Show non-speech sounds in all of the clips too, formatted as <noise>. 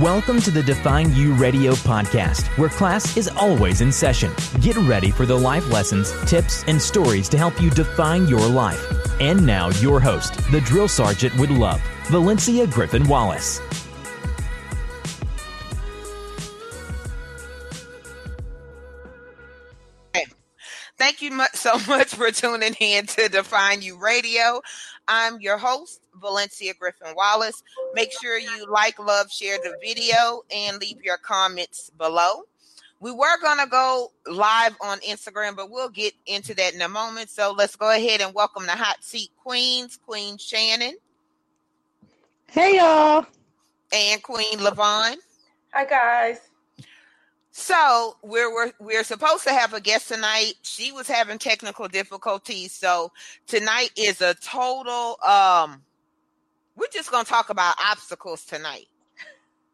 Welcome to the Define You Radio podcast, where class is always in session. Get ready for the life lessons, tips, and stories to help you define your life. And now, your host, the drill sergeant with love, Valencia Griffin Wallace. Thank you so <laughs> much for tuning in to Define You Radio. I'm your host, Valencia Griffin Wallace. Make sure you like, love, share the video, and leave your comments below. We were going to go live on Instagram, but we'll get into that in a moment. So let's go ahead and welcome the hot seat queens, Queen Shannon. Hey, y'all. And Queen Levon. Hi, guys. So we're, we're we're supposed to have a guest tonight. She was having technical difficulties, so tonight is a total. Um, we're just gonna talk about obstacles tonight.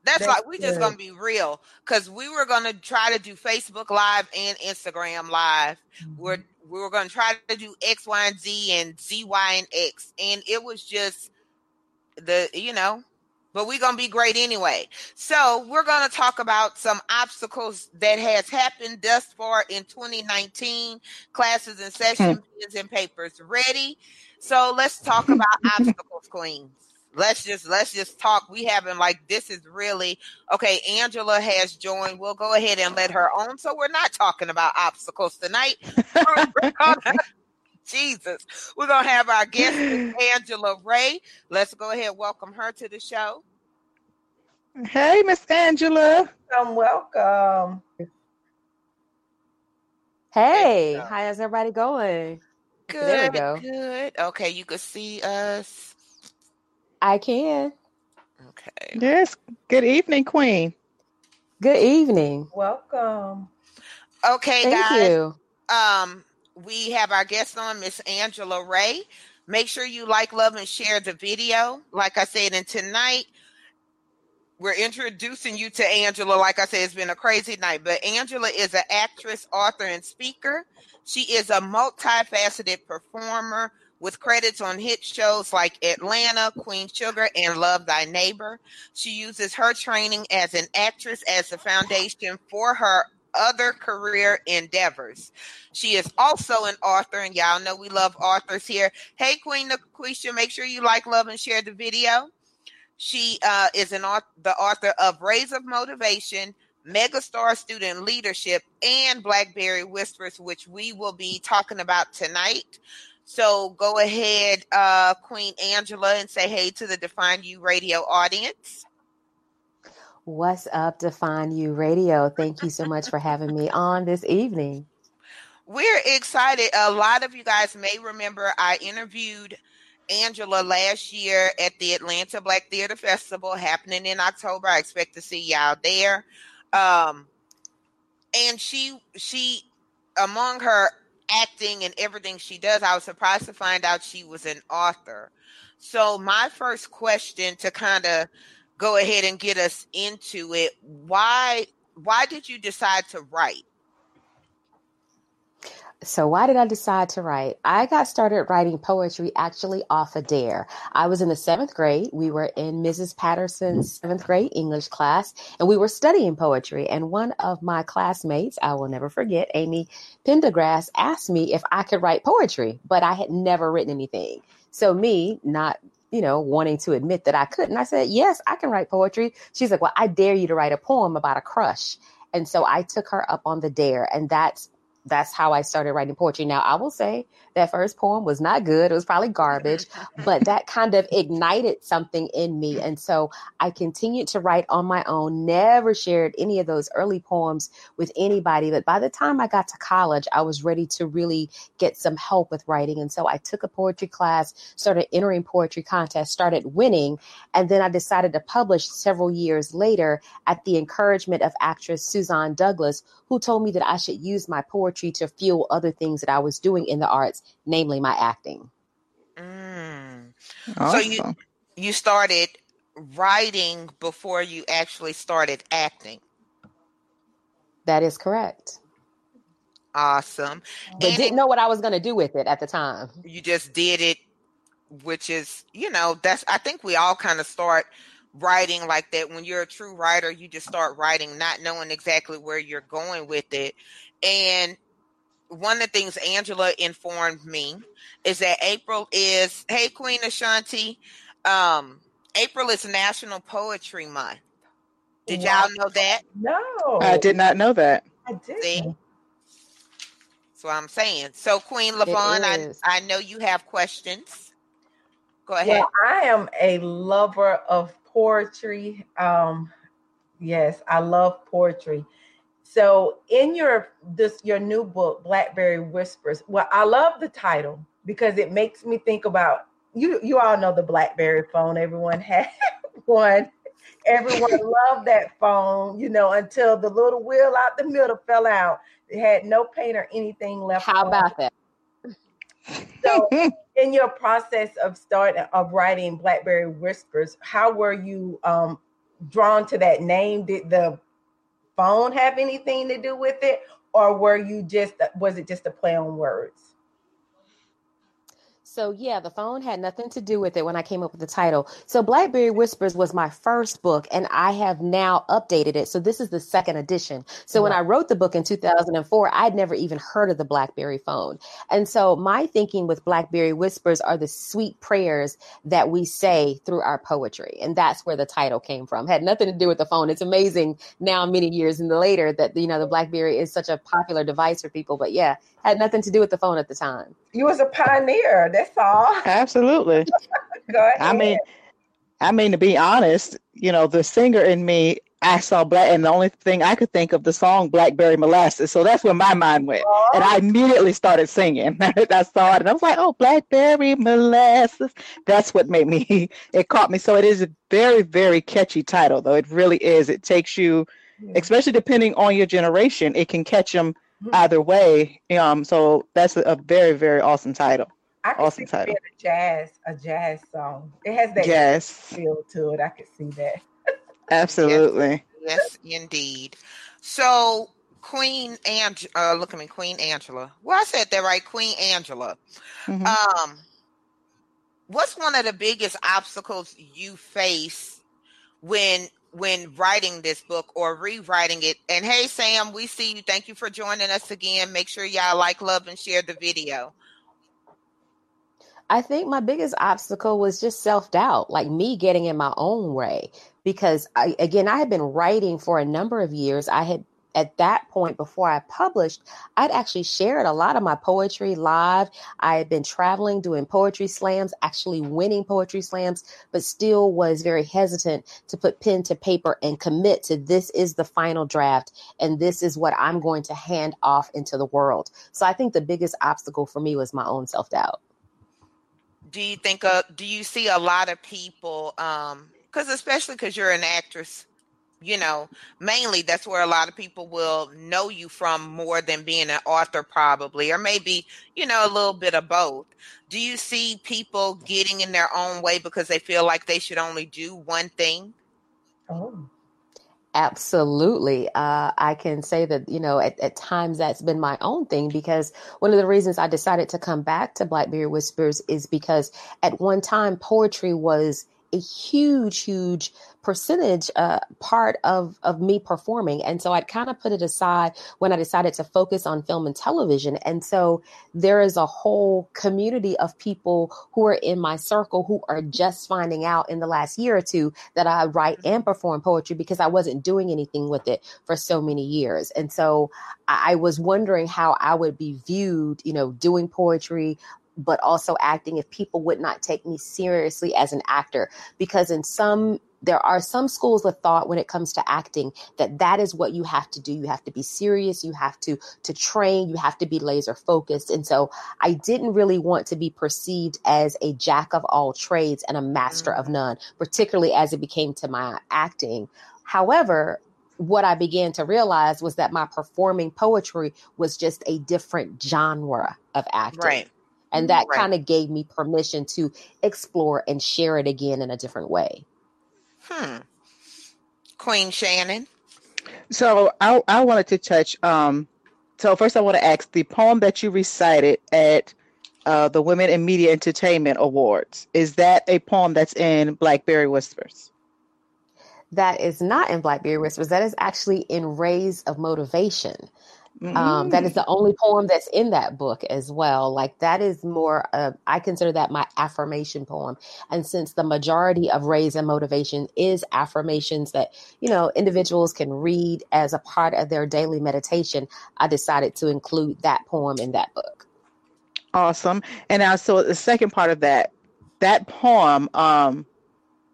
That's, That's like we're just gonna be real because we were gonna try to do Facebook Live and Instagram Live. Mm-hmm. We're we were gonna try to do X, Y, and Z and Z, Y, and X, and it was just the you know but we're gonna be great anyway. So we're gonna talk about some obstacles that has happened thus far in 2019. Classes and <laughs> hmm. session pens and papers ready. So let's talk <laughs> about obstacles, queens. Let's just let's just talk. We haven't like this is really okay. Angela has joined. We'll go ahead and let her on. So we're not talking about obstacles tonight. <laughs> Jesus. We're going to have our guest, <laughs> Angela Ray. Let's go ahead welcome her to the show. Hey, Miss Angela. Welcome, welcome. Hey, how's everybody going? Good. There we go. Good. Okay, you can see us. I can. Okay. Yes. Good evening, Queen. Good evening. Welcome. Okay, Thank guys. you. Um, we have our guest on, Miss Angela Ray. Make sure you like, love, and share the video. Like I said, and tonight we're introducing you to Angela. Like I said, it's been a crazy night, but Angela is an actress, author, and speaker. She is a multifaceted performer with credits on hit shows like Atlanta, Queen Sugar, and Love Thy Neighbor. She uses her training as an actress as the foundation for her other career endeavors. She is also an author, and y'all know we love authors here. Hey, Queen Laquisha, make sure you like, love, and share the video. She uh, is an author, the author of Rays of Motivation, Megastar Student Leadership, and Blackberry Whispers, which we will be talking about tonight. So go ahead, uh, Queen Angela, and say hey to the Define You Radio audience. What's up, Define You Radio? Thank you so much for having me on this evening. We're excited. A lot of you guys may remember I interviewed Angela last year at the Atlanta Black Theater Festival happening in October. I expect to see y'all there. Um, and she she among her acting and everything she does, I was surprised to find out she was an author. So my first question to kind of go ahead and get us into it. Why why did you decide to write? So, why did I decide to write? I got started writing poetry actually off a dare. I was in the seventh grade. We were in Mrs. Patterson's seventh grade English class, and we were studying poetry. And one of my classmates, I will never forget, Amy Pendergrass, asked me if I could write poetry, but I had never written anything. So, me, not you know, wanting to admit that I couldn't. I said, Yes, I can write poetry. She's like, Well, I dare you to write a poem about a crush. And so I took her up on the dare. And that's that's how I started writing poetry. Now, I will say that first poem was not good. It was probably garbage, but that kind of ignited something in me. And so I continued to write on my own, never shared any of those early poems with anybody. But by the time I got to college, I was ready to really get some help with writing. And so I took a poetry class, started entering poetry contests, started winning. And then I decided to publish several years later at the encouragement of actress Suzanne Douglas, who told me that I should use my poetry to fuel other things that I was doing in the arts, namely my acting. Mm. Awesome. So you you started writing before you actually started acting. That is correct. Awesome. But and didn't know what I was going to do with it at the time. You just did it, which is, you know, that's, I think we all kind of start writing like that. When you're a true writer, you just start writing, not knowing exactly where you're going with it. And one of the things Angela informed me is that April is, hey, Queen Ashanti, um, April is National Poetry Month. Did Wow. y'all know that? No, I did not know that. I didn't. See? That's what I'm saying. So, Queen Lavon, I. I know you have questions. Go ahead. Well, I am a lover of poetry. Um, yes, I love poetry. So, in your this your new book, Blackberry Whispers, well, I love the title because it makes me think about you. You all know the BlackBerry phone. Everyone <laughs> had one. Everyone <laughs> loved that phone, you know, until the little wheel out the middle fell out. It had no paint or anything left. How about that? So, <laughs> in your process of start of writing Blackberry Whispers, how were you um, drawn to that name? Did the phone have anything to do with it, or were you just was it just a play on words? So yeah, the phone had nothing to do with it when I came up with the title. So Blackberry Whispers was my first book and I have now updated it. So this is the second edition. So when I wrote the book in 2004, I'd never even heard of the Blackberry phone. And so my thinking with Blackberry Whispers are the sweet prayers that we say through our poetry. And that's where the title came from. Had nothing to do with the phone. It's amazing now many years in the later that you know the Blackberry is such a popular device for people, but yeah, had nothing to do with the phone at the time. You was a pioneer. That's all. <laughs> Absolutely. Go ahead. I mean, I mean to be honest, you know, the singer in me, I saw black, and the only thing I could think of the song "Blackberry Molasses," so that's where my mind went, and I immediately started singing. I saw it, and I was like, "Oh, Blackberry Molasses!" That's what made me. <laughs> It caught me. So it is a very, very catchy title, though. It really is. It takes you, especially depending on your generation, it can catch them either way. Um, so that's a very, very awesome title. I can awesome see title. being a jazz, a jazz song. It has that Yes, feel to it. I can see that. absolutely. Yes, indeed. So, Queen Ang, uh, look at me, Queen Angela. Well, I said that right, Queen Angela. Mhm. Um, what's one of the biggest obstacles you face when when writing this book or rewriting it? And hey, Sam, we see you. Thank you for joining us again. Make sure y'all like, love, and share the video. I think my biggest obstacle was just self doubt, like me getting in my own way. Because I, again, I had been writing for a number of years. I had, at that point, before I published, I'd actually shared a lot of my poetry live. I had been traveling, doing poetry slams, actually winning poetry slams, but still was very hesitant to put pen to paper and commit to this is the final draft and this is what I'm going to hand off into the world. So I think the biggest obstacle for me was my own self doubt. Do you think? Uh, do you see a lot of people? Um, because especially because you're an actress, you know, mainly that's where a lot of people will know you from more than being an author, probably, or maybe you know a little bit of both. Do you see people getting in their own way because they feel like they should only do one thing? Oh, Absolutely. Uh, I can say that, you know, at, at times that's been my own thing because one of the reasons I decided to come back to Blackberry Whispers is because at one time poetry was a huge, huge percentage uh, part of of me performing, and so I'd kind of put it aside when I decided to focus on film and television. And so there is a whole community of people who are in my circle who are just finding out in the last year or two that I write and perform poetry because I wasn't doing anything with it for so many years. And so I, I was wondering how I would be viewed, you know, doing poetry, but also acting if people would not take me seriously as an actor. Because in some there are some schools of thought when it comes to acting that that is what you have to do. You have to be serious. You have to to train. You have to be laser focused. And so i didn't really want to be perceived as a jack of all trades and a master of mm-hmm. none particularly as it became to my acting. However what i began to realize was that my performing poetry was just a different genre of acting. Right. And that Right. kind of gave me permission to explore and share it again in a different way Hmm. Queen Shannon. So I I wanted to touch. Um, so first I want to ask the poem that you recited at uh, the Women in Media Entertainment Awards. Is that a poem that's in Blackberry Whispers? that is not in Blackberry Whispers. That is actually in Rays of Motivation. Mm-hmm. Um, that is the only poem that's in that book as well. Like that is more, uh, I consider that my affirmation poem. And since the majority of Rays and Motivation is affirmations that, you know, individuals can read as a part of their daily meditation, I decided to include that poem in that book. Awesome. And now, so the second part of that, that poem, um,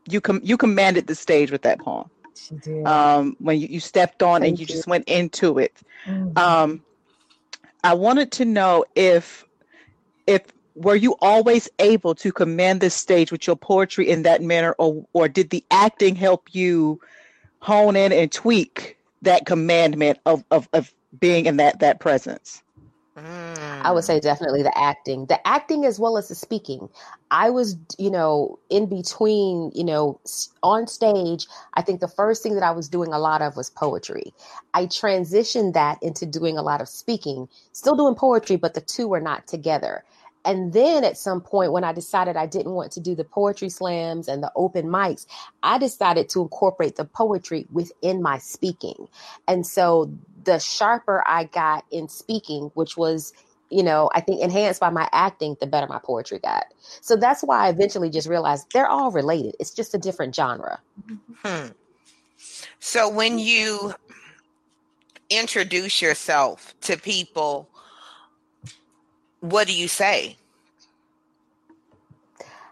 you com- you commanded the stage with that poem. Um, when you, you stepped on Thank and you, you, just went into it. Mm-hmm. Um, I wanted to know if if were you always able to command the stage with your poetry in that manner, or or did the acting help you hone in and tweak that commandment of of, of being in that that presence? I would say mm. definitely the acting, the acting as well as the speaking. I was, you know, in between, you know, on stage. I think the first thing that I was doing a lot of was poetry. I transitioned that into doing a lot of speaking, still doing poetry, but the two were not together. And then at some point, when I decided I didn't want to do the poetry slams and the open mics, I decided to incorporate the poetry within my speaking. And so the sharper I got in speaking, which was, you know, I think enhanced by my acting, the better my poetry got. So that's why I eventually just realized they're all related. It's just a different genre. Hmm. So when you introduce yourself to people, what do you say?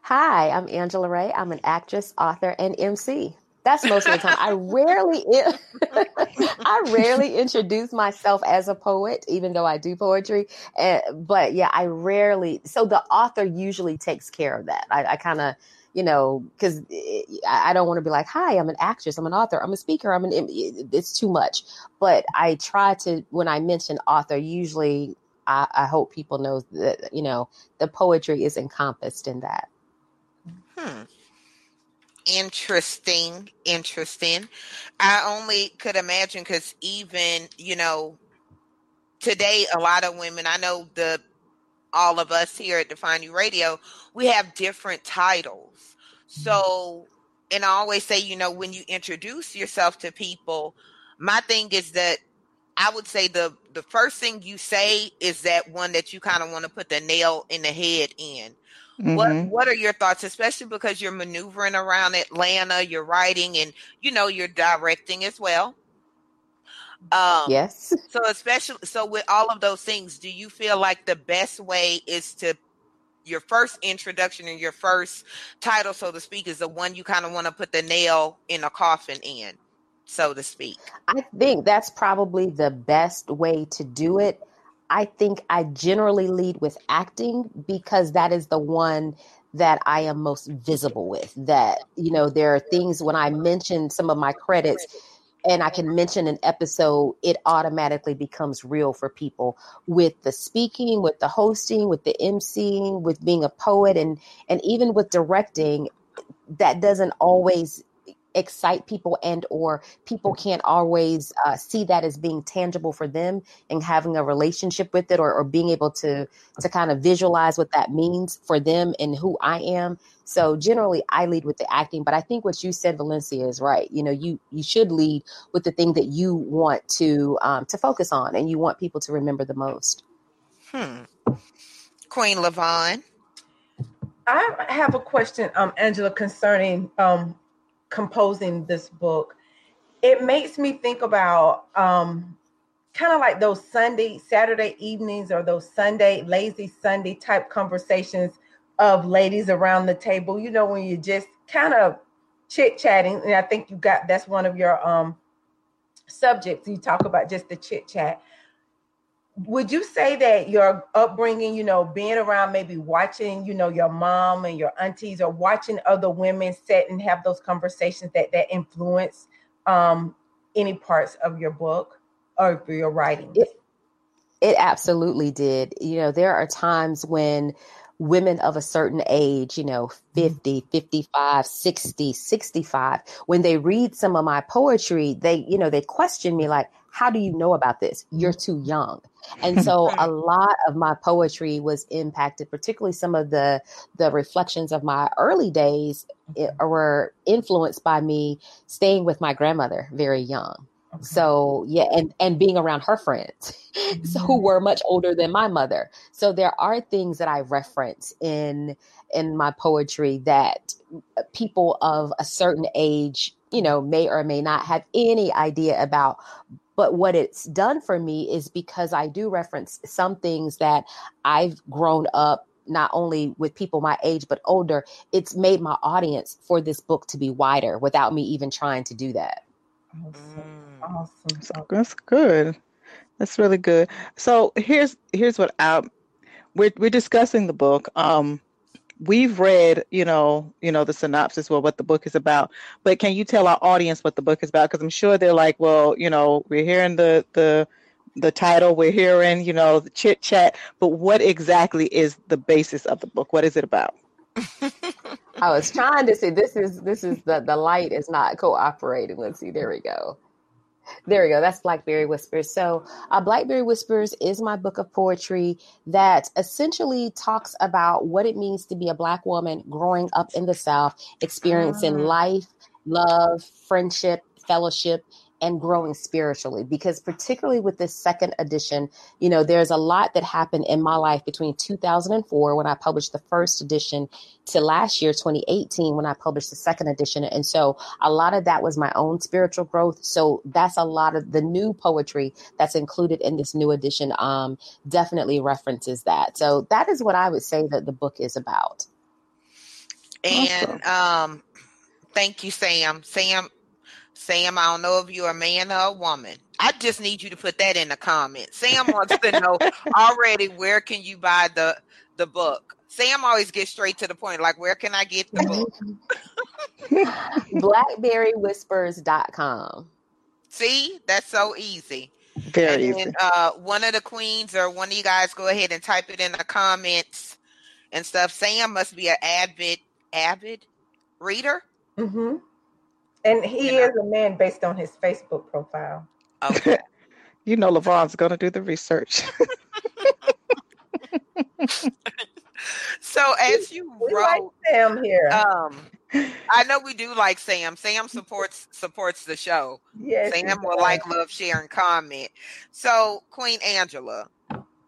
Hi, I'm Angela Ray. I'm an actress, author, and MC. That's most of the time. I rarely, <laughs> <laughs> I rarely introduce myself as a poet, even though I do poetry. Uh, but yeah, I rarely. So the author usually takes care of that. I, I kind of, you know, because I don't want to be like, "Hi, I'm an actress, I'm an author, I'm a speaker, I'm an." It's too much. But I try to when I mention author, usually I, I hope people know that you know the poetry is encompassed in that. Hmm interesting interesting. I only could imagine because even you know today a lot of women i know the all of us here at define you radio we have different titles. So mm-hmm. and i always say you know when you introduce yourself to people my thing is that i would say the the first thing you say is that one that you kind of want to put the nail in the head in Mm-hmm. What what are your thoughts, especially because you're maneuvering around Atlanta, you're writing and you know you're directing as well. Um, yes. <laughs> So especially so with all of those things, do you feel like the best way is to your first introduction and your first title, so to speak, is the one you kind of want to put the nail in a coffin in, so to speak? I think that's probably the best way to do it. I think I generally lead with acting because that is the one that I am most visible with. That, you know, there are things when I mention some of my credits and I can mention an episode, it automatically becomes real for people with the speaking, with the hosting, with the emceeing, with being a poet and and even with directing that doesn't always excite people and or people can't always uh, see that as being tangible for them and having a relationship with it or, or being able to to kind of visualize what that means for them and who i am. So generally i lead with the acting but i think what you said valencia is right. You know you you should lead with the thing that you want to um, to focus on and you want people to remember the most. Hmm. Queen lavon. I have a question, um, Angela, concerning um, composing this book, it makes me think about um, kind of like those Sunday, Saturday evenings or those Sunday, lazy Sunday type conversations of ladies around the table. You know, when you're just kind of chit chatting, and I think you got that's one of your um subjects. You talk about just the chit chat would you say that your upbringing, you know, being around maybe watching, you know, your mom and your aunties or watching other women sit and have those conversations that that influence um any parts of your book or your writing? It, it absolutely did. You know, there are times when women of a certain age, you know, mm-hmm. 50, 55, 60, 65, when they read some of my poetry, they, you know, they question me like, how do you know about this? You're too young. And so <laughs> a lot of my poetry was impacted, particularly some of the the reflections of my early days it, eh, were influenced by me staying with my grandmother very young. Okay. So yeah, and and being around her friends <laughs> so, who mm-hmm. were much older than my mother. So there are things that I reference in in my poetry that people of a certain age, you know, may or may not have any idea about. But what it's done for me is because I do reference some things that I've grown up not only with people my age but older, it's made my audience for this book to be wider without me even trying to do that. Awesome. Awesome. So that's good. That's really good. So here's here's what I we're we're discussing the book. Um we've read, you know, you know the synopsis or what the book is about. But can you tell our audience what the book is about? Because I'm sure they're like, well, you know, we're hearing the the the title, we're hearing, you know, the chit chat, but what exactly is the basis of the book? What is it about? <laughs> I was trying to say this is this is the the light is not cooperating. Let's see. There we go. There we go. That's Blackberry Whispers. So, uh, Blackberry Whispers is my book of poetry that essentially talks about what it means to be a Black woman growing up in the South, experiencing ah. life, love, friendship, fellowship, and growing spiritually because particularly with this second edition you know there's a lot that happened in my life between 2004 when i published the first edition to last year 2018 when i published the second edition. And so a lot of that was my own spiritual growth. So that's a lot of the new poetry that's included in this new edition um, definitely references that. So that is what i would say that the book is about. And um thank you sam. Sam Sam, I don't know if you're a man or a woman. I just need you to put that in the comments. Sam wants to know <laughs> already where can you buy the the book. Sam always gets straight to the point, like where can I get the book? Blackberrywhispers.com. See, that's so easy. Very and easy. uh, one of the queens or one of you guys go ahead and type it in the comments and stuff. Sam must be an avid avid reader. Mm-hmm. And he you is know. a man based on his Facebook profile. Okay. <laughs> you know LaVon's gonna do the research. <laughs> so as you we wrote like Sam here. Um I know we do like Sam. Sam supports supports the show. Yes, Sam will like, love, share, and comment. So, Queen Angela,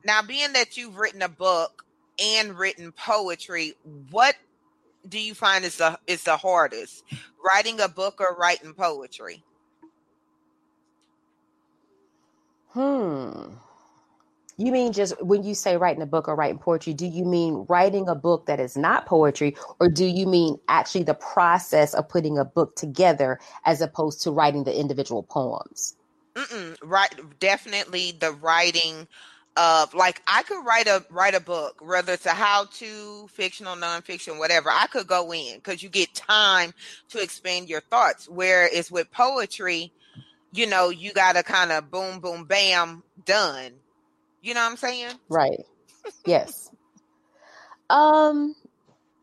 now being that you've written a book and written poetry, what do you find is the is the hardest? Writing a book or writing poetry? Hmm. You mean just when you say writing a book or writing poetry, do you mean writing a book that is not poetry, or do you mean actually the process of putting a book together as opposed to writing the individual poems? Mm-mm, right, definitely the writing of like I could write a write a book, whether it's a how to, fictional, nonfiction, whatever. I could go in because you get time to expand your thoughts. Whereas with poetry, you know, you gotta kind of boom, boom, bam, done. You know what I'm saying? Right. yes. Um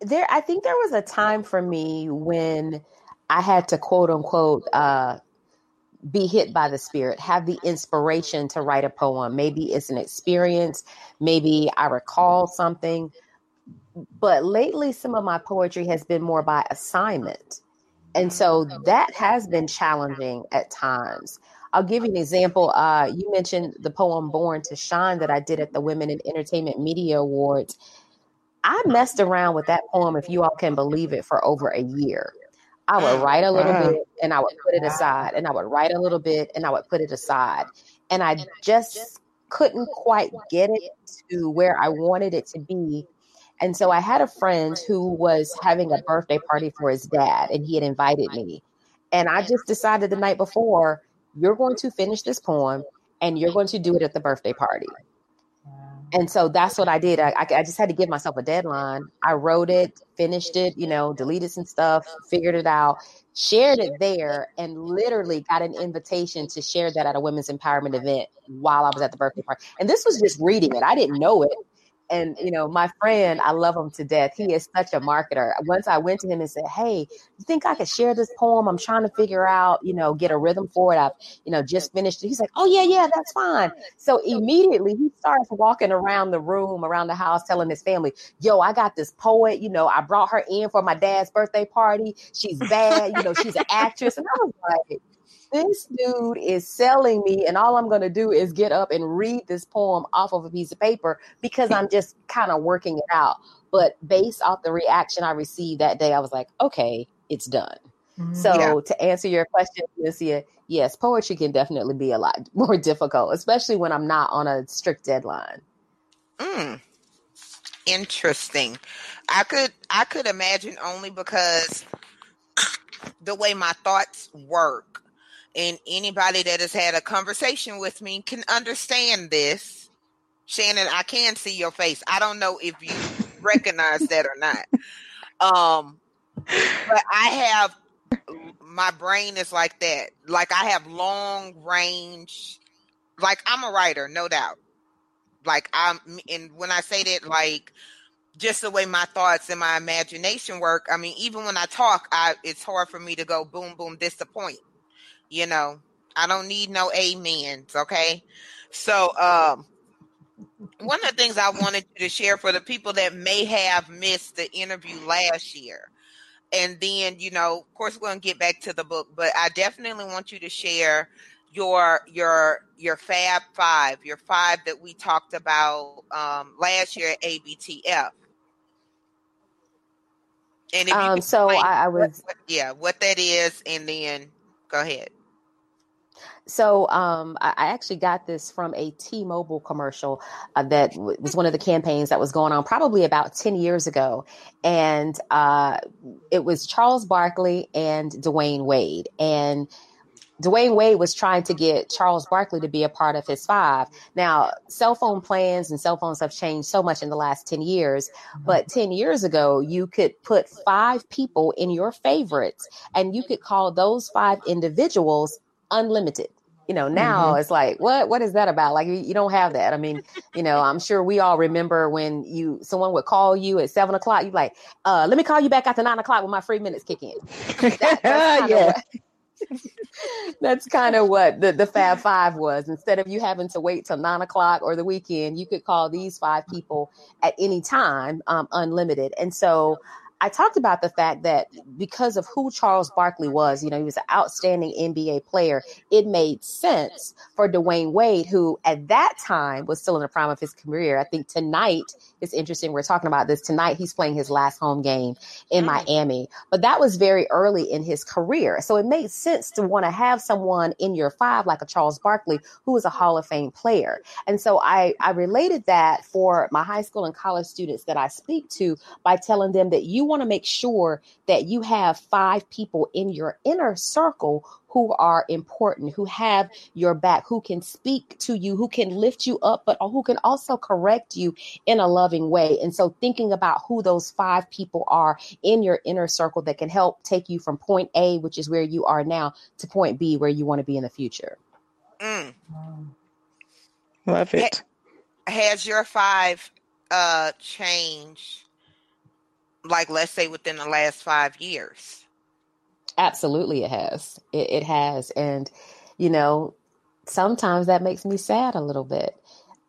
there I think there was a time for me when I had to quote unquote uh be hit by the spirit, have the inspiration to write a poem. Maybe it's an experience, maybe I recall something. But lately, some of my poetry has been more by assignment. And so that has been challenging at times. I'll give you an example. Uh, you mentioned the poem Born to Shine that I did at the Women in Entertainment Media Awards. I messed around with that poem, if you all can believe it, for over a year. I would <gasps> write a little bit and I would put it aside, and I would write a little bit and I would put it aside. And I just couldn't quite get it to where I wanted it to be. And so I had a friend who was having a birthday party for his dad, and he had invited me. And I just decided the night before, you're going to finish this poem and you're going to do it at the birthday party. And so that's what I did. I, I, just had to give myself a deadline. I wrote it, finished it, you know, deleted some stuff, figured it out, shared it there, and literally got an invitation to share that at a women's empowerment event while I was at the birthday party. And this was just reading it. I didn't know it. And you know, my friend, I love him to death. He is such a marketer. Once I went to him and said, "Hey, you think I could share this poem? I'm trying to figure out, you know, get a rhythm for it. I've, you know, just finished." He's like, "Oh yeah, yeah, that's fine." So immediately he starts walking around the room, around the house, telling his family, "Yo, I got this poet. You know, I brought her in for my dad's birthday party. She's bad. You know, she's an actress." And I was like this dude is selling me, and all I'm going to do is get up and read this poem off of a piece of paper because I'm just kind of working it out. But based off the reaction I received that day, I was like, okay, it's done. Mm-hmm. So yeah. to answer your question, Lucia, yes, poetry can definitely be a lot <laughs> more difficult, especially when I'm not on a strict deadline. Mm. Interesting. I could I could imagine only because the way my thoughts work and anybody that has had a conversation with me can understand this. Shannon, I can see your face. I don't know if you <laughs> recognize that or not. Um, but I have my brain is like that. Like I have long range. Like I'm a writer, no doubt. Like I'm, and when I say that, like just the way my thoughts and my imagination work. I mean, even when I talk, I it's hard for me to go boom, boom, disappoint you know, I don't need no amens, okay? So um one of the things I wanted you to share for the people that may have missed the interview last year. And then, you know, of course we're gonna get back to the book, but I definitely want you to share your your your fab five, your five that we talked about um last year at ABTF. And if um, so I, I was what, yeah, what that is, and then go ahead. So um, I, I, actually got this from a T-Mobile commercial uh, that w- was one of the campaigns that was going on probably about ten years ago, and uh, it was Charles Barkley and Dwyane Wade, and Dwyane Wade was trying to get Charles Barkley to be a part of his five. Now, cell phone plans and cell phones have changed so much in the last 10 years, but 10 years ago, you could put five people in your favorites and you could call those five individuals unlimited you know now mm-hmm. it's like what what is that about? Like you, you, don't have that. I mean you know i'm sure we all remember when you someone would call you at seven o'clock you like uh let me call you back after nine o'clock when my free minutes kick in. <laughs> That, that's yeah. what, <laughs> that's kind of what the, the fab five was. Instead of you having to wait till nine o'clock or the weekend you could call these five people at any time um, unlimited. And so I talked about the fact that because of who Charles Barkley was, you know, he was an outstanding NBA player. It made sense for Dwyane Wade, who at that time was still in the prime of his career. I think tonight is interesting. We're talking about this tonight. He's playing his last home game in mm. Miami, but that was very early in his career. So it made sense to want to have someone in your five like a Charles Barkley, who was a Hall of Fame player. And so I, I related that for my high school and college students that I speak to by telling them that you want to make sure that you have five people in your inner circle who are important, who have your back, who can speak to you, who can lift you up, but who can also correct you in a loving way. And so, thinking about who those five people are in your inner circle that can help take you from point A, which is where you are now, to point B, where you want to be in the future. Mm. Love it. Has your five uh changed like let's say within the last five years. Absolutely it has. It, it has. And you know sometimes that makes me sad a little bit.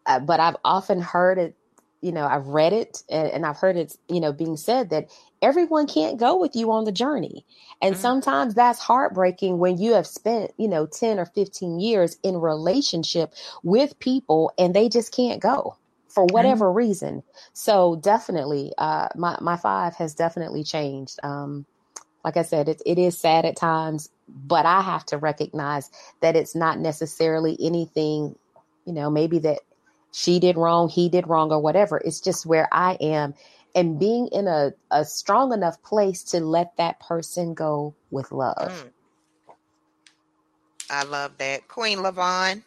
Uh, but i've often heard it you know i've read it and, and, i've heard it you know being said that everyone can't go with you on the journey. And mm-hmm. sometimes that's heartbreaking when you have spent you know 10 or 15 years in relationship with people and they just can't go for whatever mm-hmm. reason. So definitely, uh, my my five has definitely changed. Um, like I said, it it is sad at times, but I have to recognize that it's not necessarily anything, you know, maybe that she did wrong, he did wrong, or whatever. It's just where I am, and being in a a strong enough place to let that person go with love. Mm. I love that, Queen Lavon.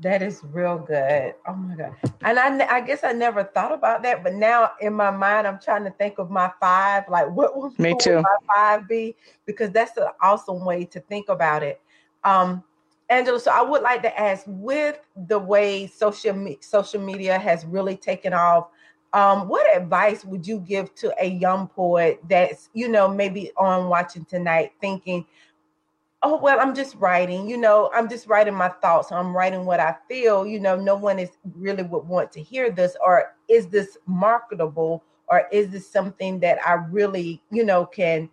That is real good. Oh my god! And I, I guess I never thought about that, but now in my mind, I'm trying to think of my five. Like, what would, Me too. my five be? Because that's an awesome way to think about it. Um, Angela, so I would like to ask, with the way social me- social media has really taken off, um, what advice would you give to a young poet that's you know maybe on watching tonight thinking oh well i'm just writing you know i'm just writing my thoughts i'm writing what i feel you know no one is really would want to hear this or is this marketable or is this something that i really you know can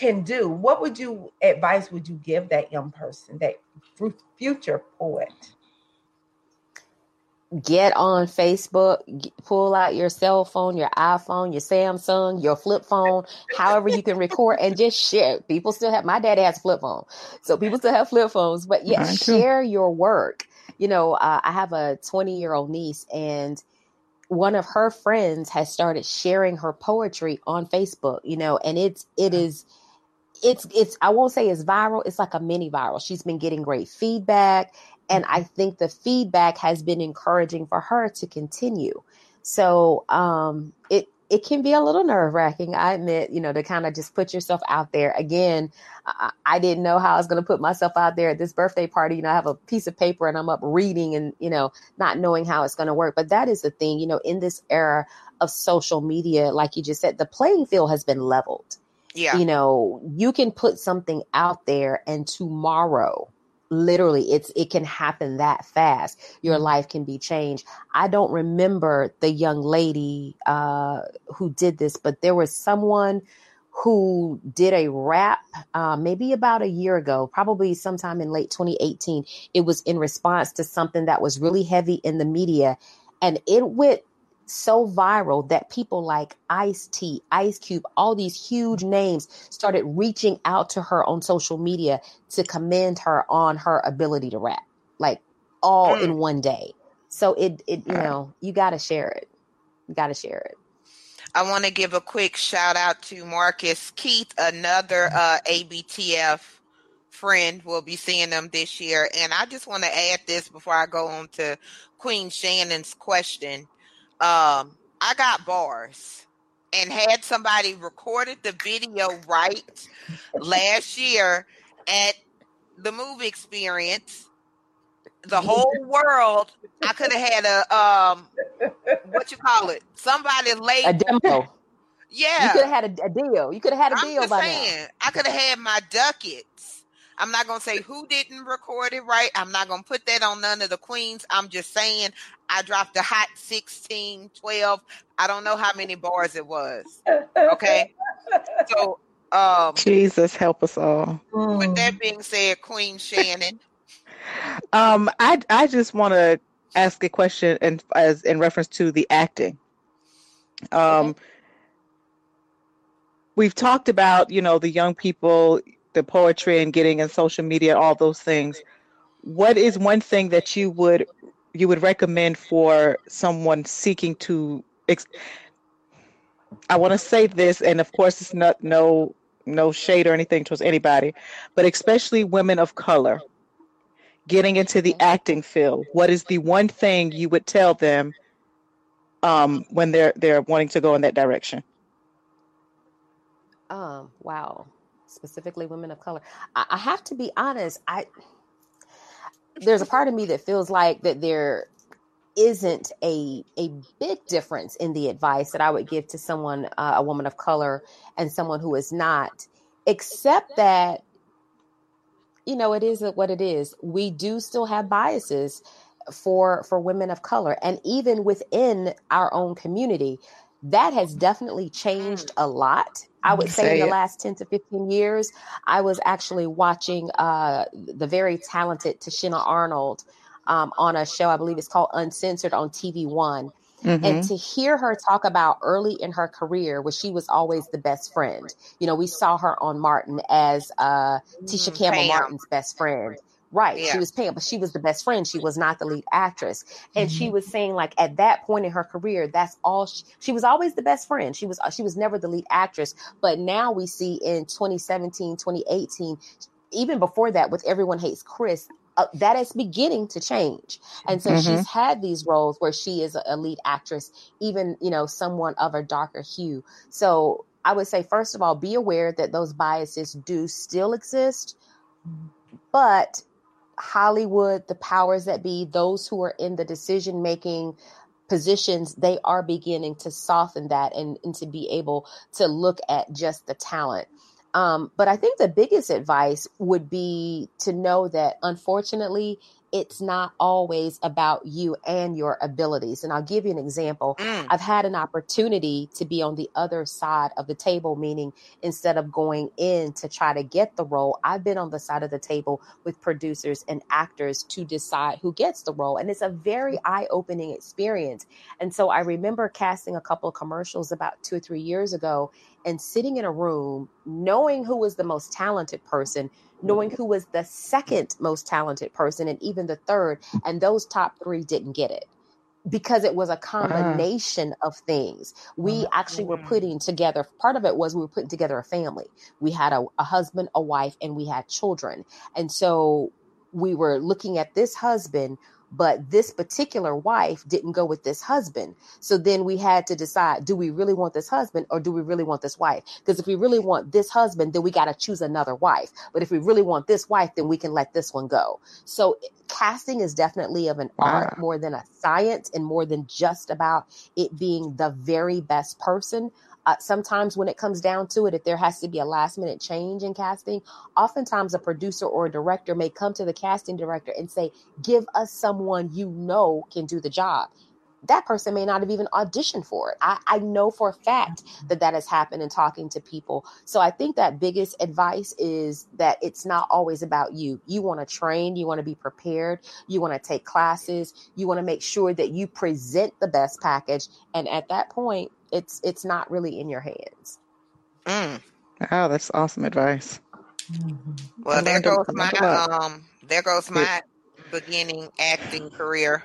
can do? What would you advice would you give that young person that future poet get on Facebook, pull out your cell phone, your iPhone, your Samsung, your flip phone, however you can record and just share. People still have my daddy has flip phone. So people still have flip phones, but yeah, share your work. You know, uh, I have a 20 year old niece and one of her friends has started sharing her poetry on Facebook, you know, and it's it is it's it's I won't say it's viral, it's like a mini viral. She's been getting great feedback and I think the feedback has been encouraging for her to continue. So um, it it can be a little nerve wracking. I admit, you know, to kind of just put yourself out there. Again, I, I didn't know how I was going to put myself out there at this birthday party. You know, I have a piece of paper and I'm up reading and, you know, not knowing how it's going to work. But that is the thing, you know, in this era of social media, like you just said, the playing field has been leveled. Yeah. You know, you can put something out there and tomorrow, literally it's it can happen that fast. Your mm-hmm. life can be changed. I don't remember the young lady uh who did this but there was someone who did a rap uh, maybe about a year ago probably sometime in late 2018 it was in response to something that was really heavy in the media and it went so viral that people like Ice T, Ice Cube, all these huge names started reaching out to her on social media to commend her on her ability to rap, like all mm. in one day. So it, it, you know, you got to share it. You got to share it. I want to give a quick shout out to Marcus Keith, another uh, ABTF friend. We'll be seeing them this year. And I just want to add this before I go on to Queen Shannon's question um, I got bars and had somebody recorded the video right last year at the movie experience. The whole world, I could have had a um, what you call it? Somebody late a demo. Yeah, you could have had a, a, deal. You could have had a I'm deal by saying, now. I could have had my ducats. I'm not gonna say who didn't record it right. I'm not gonna put that on none of the queens. I'm just saying I dropped a hot 16, 12. I don't know how many bars it was. Okay. So um Jesus help us all. With that being said, Queen Shannon. <laughs> um, I I just want to ask a question and as in reference to the acting. Um okay. we've talked about, you know, the young people, the poetry and getting in social media, all those things. What is one thing that you would you would recommend for someone seeking to ex- I want to say this and of course it's not no no shade or anything towards anybody but especially women of color getting into the acting field. What is the one thing you would tell them um, when they're they're wanting to go in that direction? Um wow specifically women of color I, I have to be honest i there's a part of me that feels like that there isn't a a big difference in the advice that I would give to someone, uh, a woman of color, and someone who is not, except that you know it is what it is. We do still have biases for for women of color, and even within our own community, that has definitely changed a lot I would say, say in the last 10 to 15 years, I was actually watching uh, the very talented Tichina Arnold um, on a show, I believe it's called Uncensored on TV One. Mm-hmm. And to hear her talk about early in her career, where she was always the best friend. You know, we saw her on Martin as uh, Tisha mm, Campbell. Martin's best friend. Right. Yeah. She was paying, but she was the best friend. She was not the lead actress. And mm-hmm. she was saying like at that point in her career, that's all she, she was always the best friend. She was she was never the lead actress. But now we see in 2017, 2018, even before that with Everyone Hates Chris, uh, that is beginning to change. And so mm-hmm. she's had these roles where she is a lead actress, even, you know, someone of a darker hue. So I would say, first of all, be aware that those biases do still exist, but Hollywood, the powers that be, those who are in the decision making positions, they are beginning to soften that and, and to be able to look at just the talent. Um, but I think the biggest advice would be to know that unfortunately, it's not always about you and your abilities. And I'll give you an example. Mm. I've had an opportunity to be on the other side of the table, meaning instead of going in to try to get the role, I've been on the side of the table with producers and actors to decide who gets the role. And it's a very eye opening experience. And so I remember casting a couple of commercials about two or three years ago and sitting in a room knowing who was the most talented person knowing who was the second most talented person and even the third. And those top three didn't get it because it was a combination uh, of things. We actually were putting together, part of it was we were putting together a family. We had a, a husband, a wife, and we had children. And so we were looking at this husband but this particular wife didn't go with this husband. So then we had to decide do we really want this husband or do we really want this wife? Because if we really want this husband, then we got to choose another wife. But if we really want this wife, then we can let this one go. So casting is definitely of an wow. art more than a science and more than just about it being the very best person. Uh, sometimes when it comes down to it, if there has to be a last minute change in casting, oftentimes a producer or a director may come to the casting director and say, Give us someone you know can do the job that person may not have even auditioned for it. I, I, know for a fact that that has happened in talking to people. So I think that biggest advice is that it's not always about you. You want to train, you want to be prepared, you want to take classes, you want to make sure that you present the best package. And at that point, it's it's not really in your hands. Mm. Wow, that's awesome advice. Mm-hmm. Well, there goes my um, there goes my beginning acting career.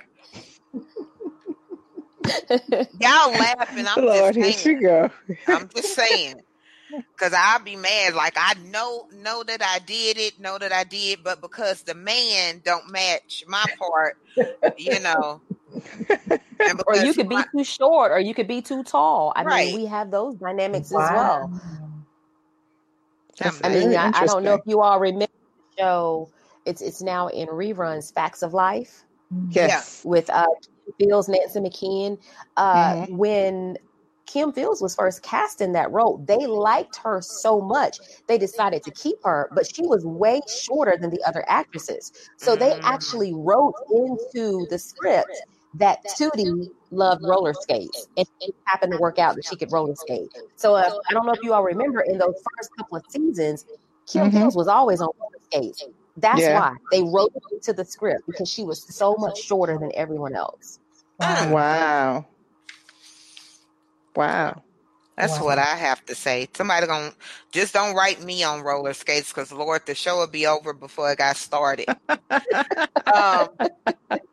Y'all laughing. I'm Lord, just saying. Here she go. I'm just saying. Cause I'll be mad. Like I know know that I did it, know that I did, but because the man don't match my part, you know, <laughs> or you could be too short or you could be too tall. I right. mean, we have those dynamics wow. as well. That's I mean, I, I, don't know if you all remember the show. It's it's now in reruns, Facts of Life. Yes, with uh, Fields, Nancy McKeon. Uh, mm-hmm. When Kim Fields was first cast in that role, they liked her so much they decided to keep her, but she was way shorter than the other actresses. So they mm. actually wrote into the script that Tootie loved roller skates and it happened to work out that she could roller skate. So uh, I don't know if you all remember in those first couple of seasons, Kim mm-hmm. was always on roller skates. That's yeah. why they wrote it into the script because she was so much shorter than everyone else. Wow. Wow. That's wow. what I have to say. Somebody gonna just don't write me on roller skates because Lord, the show will be over before it got started. um,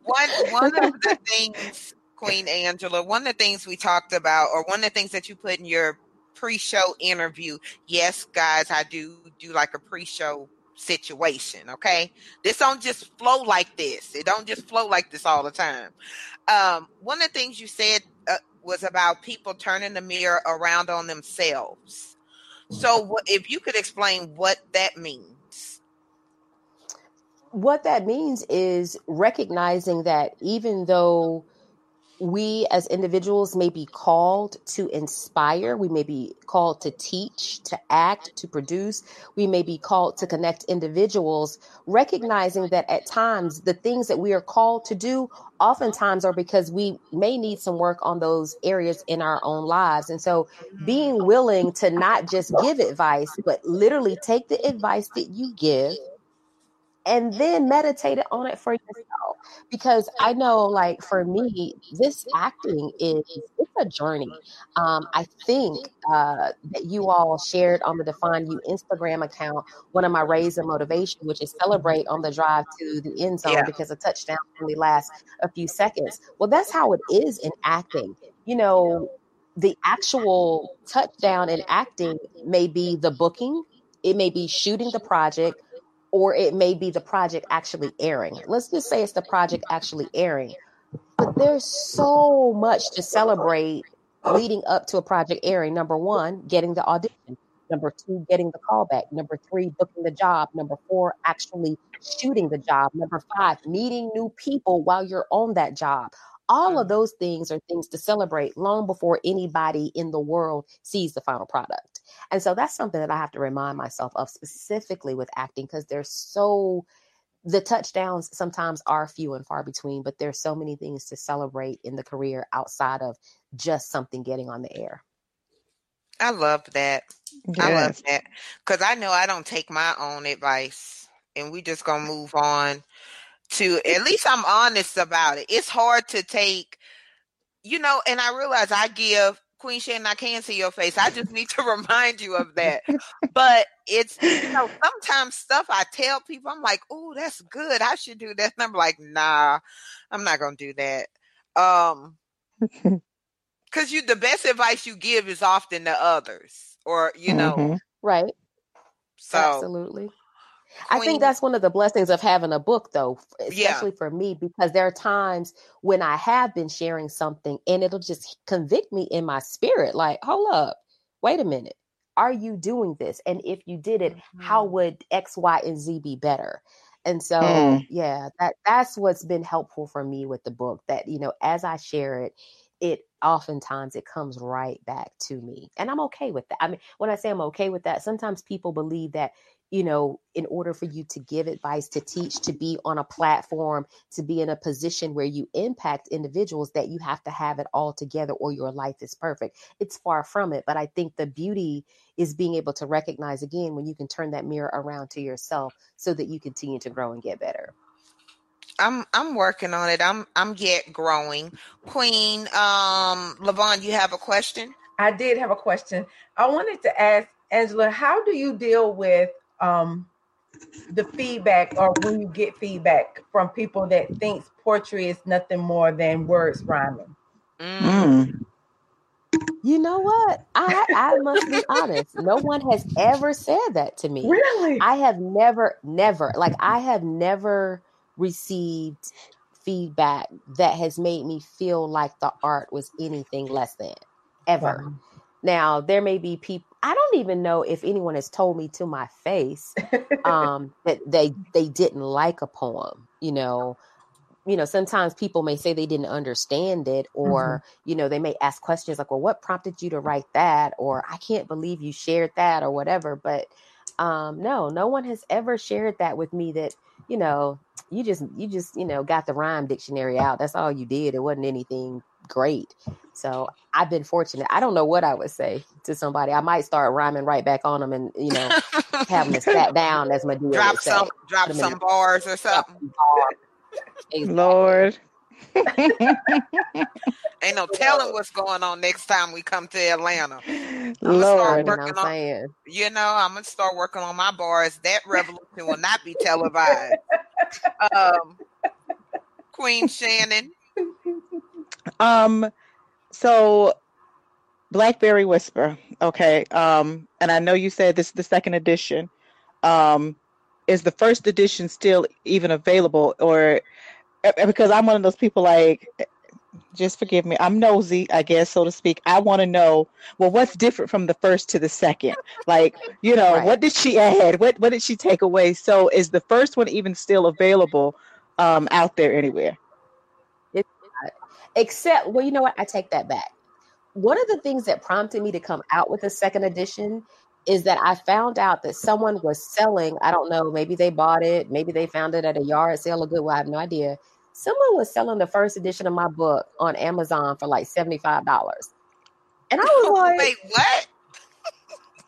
one one of the things, Queen Angela, one of the things we talked about, or one of the things that you put in your pre-show interview. Yes, guys, I do do like a pre-show situation. Okay, this don't just flow like this. It don't just flow like this all the time. Um, one of the things you said uh, was about people turning the mirror around on themselves. So, if you could explain what that means. What that means is recognizing that even though we as individuals may be called to inspire, we may be called to teach, to act, to produce, we may be called to connect individuals, recognizing that at times the things that we are called to do oftentimes are because we may need some work on those areas in our own lives. And so being willing to not just give advice, but literally take the advice that you give and then meditate on it for yourself because i know like for me this acting is it's a journey. Um, i think uh, that you all shared on the define you instagram account one of my rays of motivation which is celebrate on the drive to the end zone yeah. because a touchdown only lasts a few seconds. Well that's how it is in acting. You know the actual touchdown in acting may be the booking it may be shooting the project or it may be the project actually airing. Let's just say it's the project actually airing. But there's so much to celebrate leading up to a project airing. Number one, getting the audition. Number two, getting the callback. Number three, booking the job. Number four, actually shooting the job. Number five, meeting new people while you're on that job all of mm-hmm. those things are things to celebrate long before anybody in the world sees the final product. And so that's something that I have to remind myself of specifically with acting because there's so the touchdowns sometimes are few and far between, but there's so many things to celebrate in the career outside of just something getting on the air. I love that. Yes. I love that because I know I don't take my own advice, and we just gonna move on to at least I'm honest about it. It's hard to take, you know, and I realize I give Queen Shannon, I can see your face. I just need to <laughs> remind you of that. but it's you know, <laughs> sometimes stuff I tell people, I'm like, oh, that's good. I should do that. And I'm like, nah, I'm not gonna do that. Um <laughs> because you the best advice you give is often to others or you know mm-hmm. right so absolutely I think that's one of the blessings of having a book, though, especially yeah. for me, because there are times when I have been sharing something and it'll just convict me in my spirit like, hold up, wait a minute. Are you doing this? And if you did it, mm-hmm. how would X, Y, and Z be better? And so, mm. yeah, that that's what's been helpful for me with the book. That you know, as I share it, it oftentimes it comes right back to me and i'm okay with that i mean when i say i'm okay with that sometimes people believe that you know in order for you to give advice to teach to be on a platform to be in a position where you impact individuals that you have to have it all together or your life is perfect it's far from it but i think the beauty is being able to recognize again when you can turn that mirror around to yourself so that you continue to grow and get better I'm I'm working on it. I'm I'm yet growing. Queen um Levon, you have a question? I did have a question. I wanted to ask Angela, how do you deal with um the feedback or when you get feedback from people that thinks poetry is nothing more than words rhyming? Mm. You know what? I I must be honest. No one has ever said that to me. Really? I have never, never, like I have never received feedback that has made me feel like the art was anything less than ever. Wow. Now, there may be people I don't even know if anyone has told me to my face <laughs> um, that they they didn't like a poem, you know. You know, sometimes people may say they didn't understand it, or mm-hmm. you know, they may ask questions like, "Well, what prompted you to write that?" or "I can't believe you shared that," or whatever. But um, no, no one has ever shared that with me. That you know, you just you just you know got the rhyme dictionary out that's all you did it wasn't anything great so i've been fortunate i don't know what i would say to somebody i might start rhyming right back on them and you know having to sat <laughs> down as my drop some drop some bars or something lord <laughs> Ain't no telling what's going on next time we come to Atlanta. I'm Lord, I'm on, saying. You know, I'm gonna start working on my bars. That revolution will not be televised. Um, Queen Shannon. Um, so Blackberry Whisper. Okay. Um, and I know you said this is the second edition. Um, is the first edition still even available, or because I'm one of those people like just forgive me. I'm nosy, I guess, so to speak. I want to know, well, what's different from the first to the second? Like, you know, right. what did she add? What what did she take away? So, is the first one even still available um, out there anywhere? Except, well, you know what? I take that back. One of the things that prompted me to come out with a second edition is that I found out that someone was selling. I don't know. Maybe they bought it. Maybe they found it at a yard sale or Goodwill. I have no idea someone was selling the first edition of my book on Amazon for like $75. And I was <laughs> like, wait, what?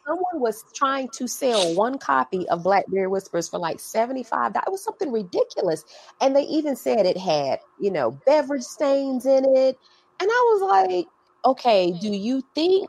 Someone was trying to sell one copy of Blackberry Whispers for like $75. It was something ridiculous. And they even said it had, you know, beverage stains in it. And I was like, okay, do mm-hmm. you think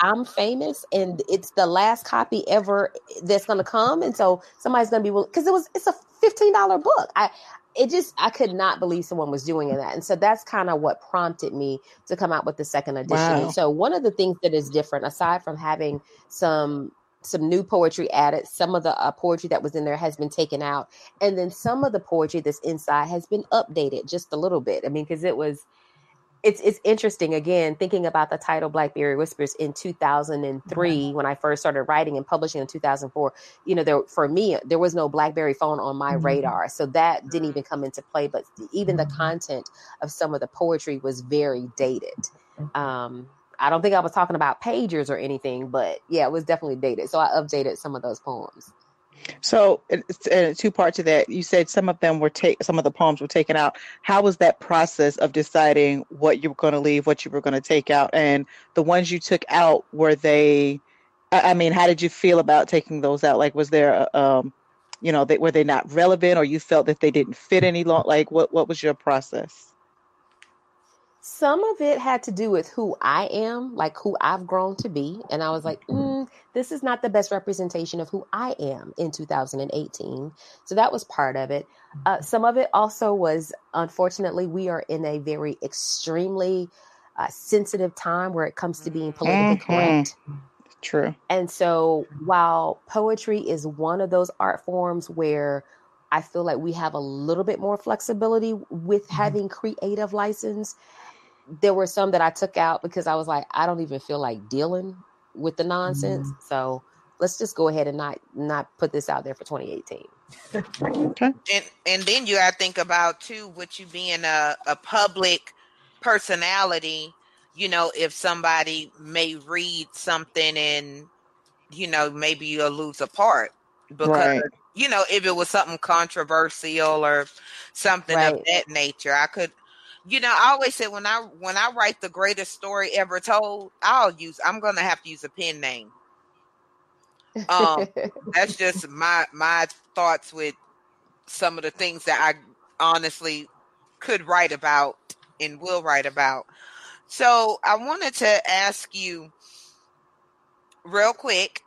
I'm famous and it's the last copy ever that's going to come? And so somebody's going to be, because it was, it's a $15 book. I, it just I could not believe someone was doing that. And so that's kind of what prompted me to come out with the second edition. Wow. So one of the things that is different aside from having some some new poetry added, some of the uh, poetry that was in there has been taken out, and then some of the poetry that's inside has been updated just a little bit. I mean, because it was it's it's interesting again thinking about the title blackberry whispers in 2003 when i first started writing and publishing in 2004 you know there for me there was no blackberry phone on my mm-hmm. radar so that didn't even come into play but even the mm-hmm. content of some of the poetry was very dated mm-hmm. um, i don't think i was talking about pagers or anything but yeah it was definitely dated so i updated some of those poems so, two parts to that. You said some of them were take, some of the poems were taken out. How was that process of deciding what you were going to leave, what you were going to take out, and the ones you took out were they? I mean, how did you feel about taking those out? Like, was there, um, you know, they, were they not relevant, or you felt that they didn't fit any long? Like, what what was your process? Some of it had to do with who I am, like who I've grown to be. And I was like, mm, this is not the best representation of who I am in 2018. So that was part of it. Uh, some of it also was, unfortunately, we are in a very extremely uh, sensitive time where it comes to being politically mm-hmm. correct. True. And so while poetry is one of those art forms where I feel like we have a little bit more flexibility with mm-hmm. having creative license there were some that I took out because I was like, I don't even feel like dealing with the nonsense. Mm-hmm. So let's just go ahead and not not put this out there for 2018. okay. And and then you gotta think about too, with you being a, a public personality, you know, if somebody may read something and you know, maybe you'll lose a part because right. you know, if it was something controversial or something right. of that nature, I could you know, I always say when I when I write the greatest story ever told, I'll use I'm gonna have to use a pen name. Um, <laughs> that's just my my thoughts with some of the things that I honestly could write about and will write about. So I wanted to ask you real quick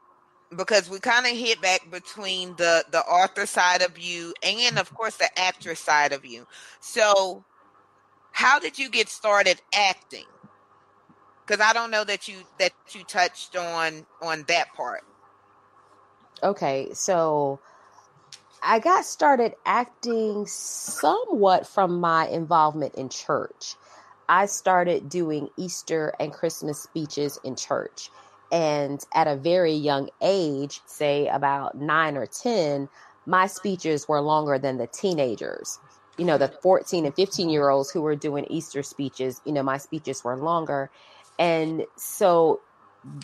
because we kind of hit back between the the author side of you and of course the actress side of you. So how did you get started acting? Because I don't know that you that you touched on on that part. Okay, so I got started acting somewhat from my involvement in church. I started doing Easter and Christmas speeches in church. And at a very young age, say about nine or 10, my speeches were longer than the teenagers you know, the 14 and 15 year olds who were doing Easter speeches, you know, my speeches were longer. And so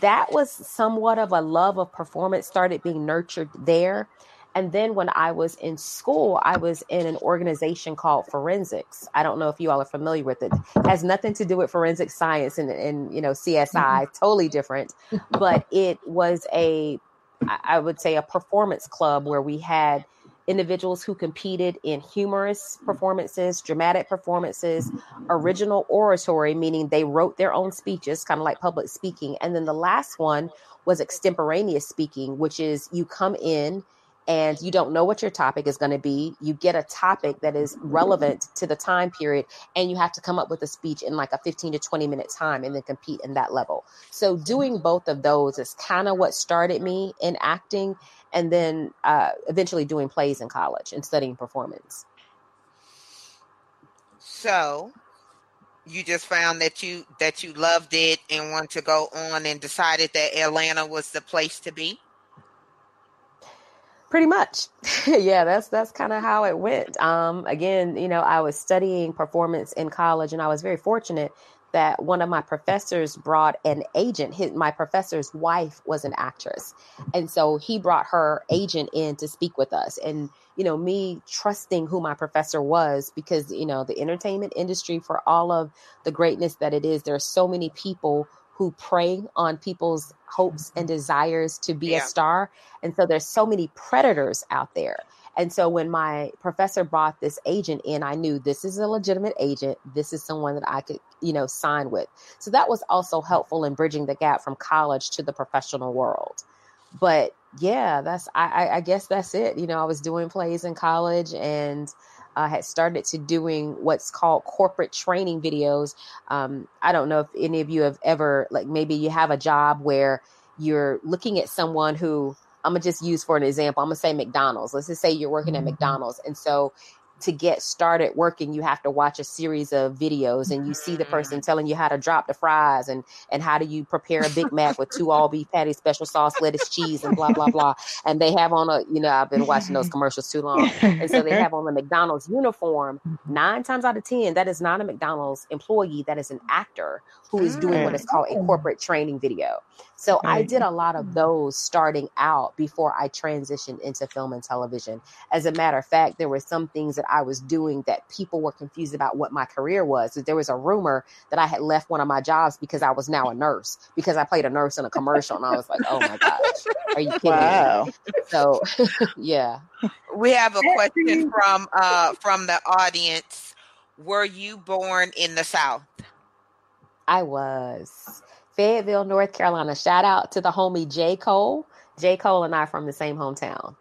that was somewhat of a love of performance started being nurtured there. And then when I was in school, I was in an organization called Forensics. I don't know if you all are familiar with it. it has nothing to do with forensic science and, and you know CSI, mm-hmm. totally different. But it was a, I would say, a performance club where we had individuals who competed in humorous mm. performances, dramatic performances, original oratory, meaning they wrote their own speeches, kind of like public speaking. And then the last one was extemporaneous speaking, which is you come in and you don't know what your topic is going to be. You get a topic that is relevant to the time period, and you have to come up with a speech in like a 15 to 20 minute time and then compete in that level. So, doing both of those is kind of what started me in acting and then uh, eventually doing plays in college and studying performance. So you just found that you that you loved it and wanted to go on and decided that Atlanta was the place to be. Pretty much, <laughs> yeah. That's that's kind of how it went. Um, again, you know, I was studying performance in college, and I was very fortunate that one of my professors brought an agent. His, my professor's wife was an actress. And so he brought her agent in to speak with us. And, you know, me trusting who my professor was because, you know, the entertainment industry, for all of the greatness that it is, there are so many people who prey on people's hopes and desires to be yeah. a star. And so there's so many predators out there. And so when my professor brought this agent in, I knew this is a legitimate agent. This is someone that I could, you know, sign with. So that was also helpful in bridging the gap from college to the professional world. But yeah, that's I, I guess that's it. You know, I was doing plays in college and I uh, had started to doing what's called corporate training videos. Um, I don't know if any of you have ever like maybe you have a job where you're looking at someone who I'm gonna just use for an example. I'm gonna say McDonald's. Let's just say you're working at mm-hmm. McDonald's, and so to get started working you have to watch a series of videos and you see the person Mm. telling you how to drop the fries and and how do you prepare a big mac with two all beef patties special sauce lettuce cheese and blah blah blah and they have on a you know i've been watching those commercials too long and so they have on the mcdonald's uniform nine times out of ten that is not a mcdonald's employee that is an actor who is doing what is called a corporate training video so i did a lot of those starting out before i transitioned into film and television as a matter of fact, there were some things that I was doing that people were confused about what my career was. There was a rumor that I had left one of my jobs because I was now a nurse because I played a nurse in a commercial, and I was like, "Oh my gosh, are you <laughs> kidding Wow. me?" So, <laughs> yeah, We have a question from uh from the audience. Were you born in the South? I was Fayetteville, North Carolina. Shout out to the homie J Cole. J Cole and I are from the same hometown.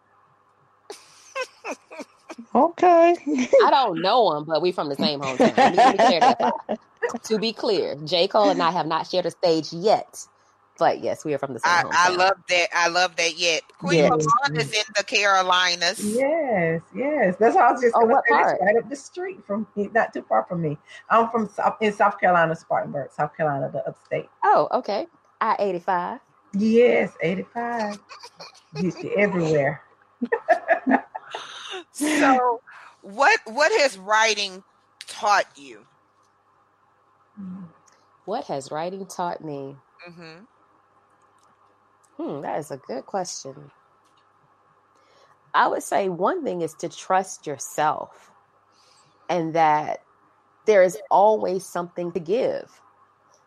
Okay. I don't know him, but we from the same hometown. Let me, let me clear that. <laughs> To be clear, J Cole and I have not shared a stage yet, but yes, we are from the same I. I love that. I love that. Yet Queen Yes. Lamont is in the Carolinas. Yes, yes. That's what I was just Oh, going to what part? right up the street from me, not too far from me. I'm from South, in South Carolina, Spartanburg, South Carolina, the upstate. Oh, okay. I eighty five. Yes, 85. You see everywhere. So, what what has writing taught you? What has writing taught me? hmm Hmm, that is a good question. I would say one thing is to trust yourself and that there is always something to give.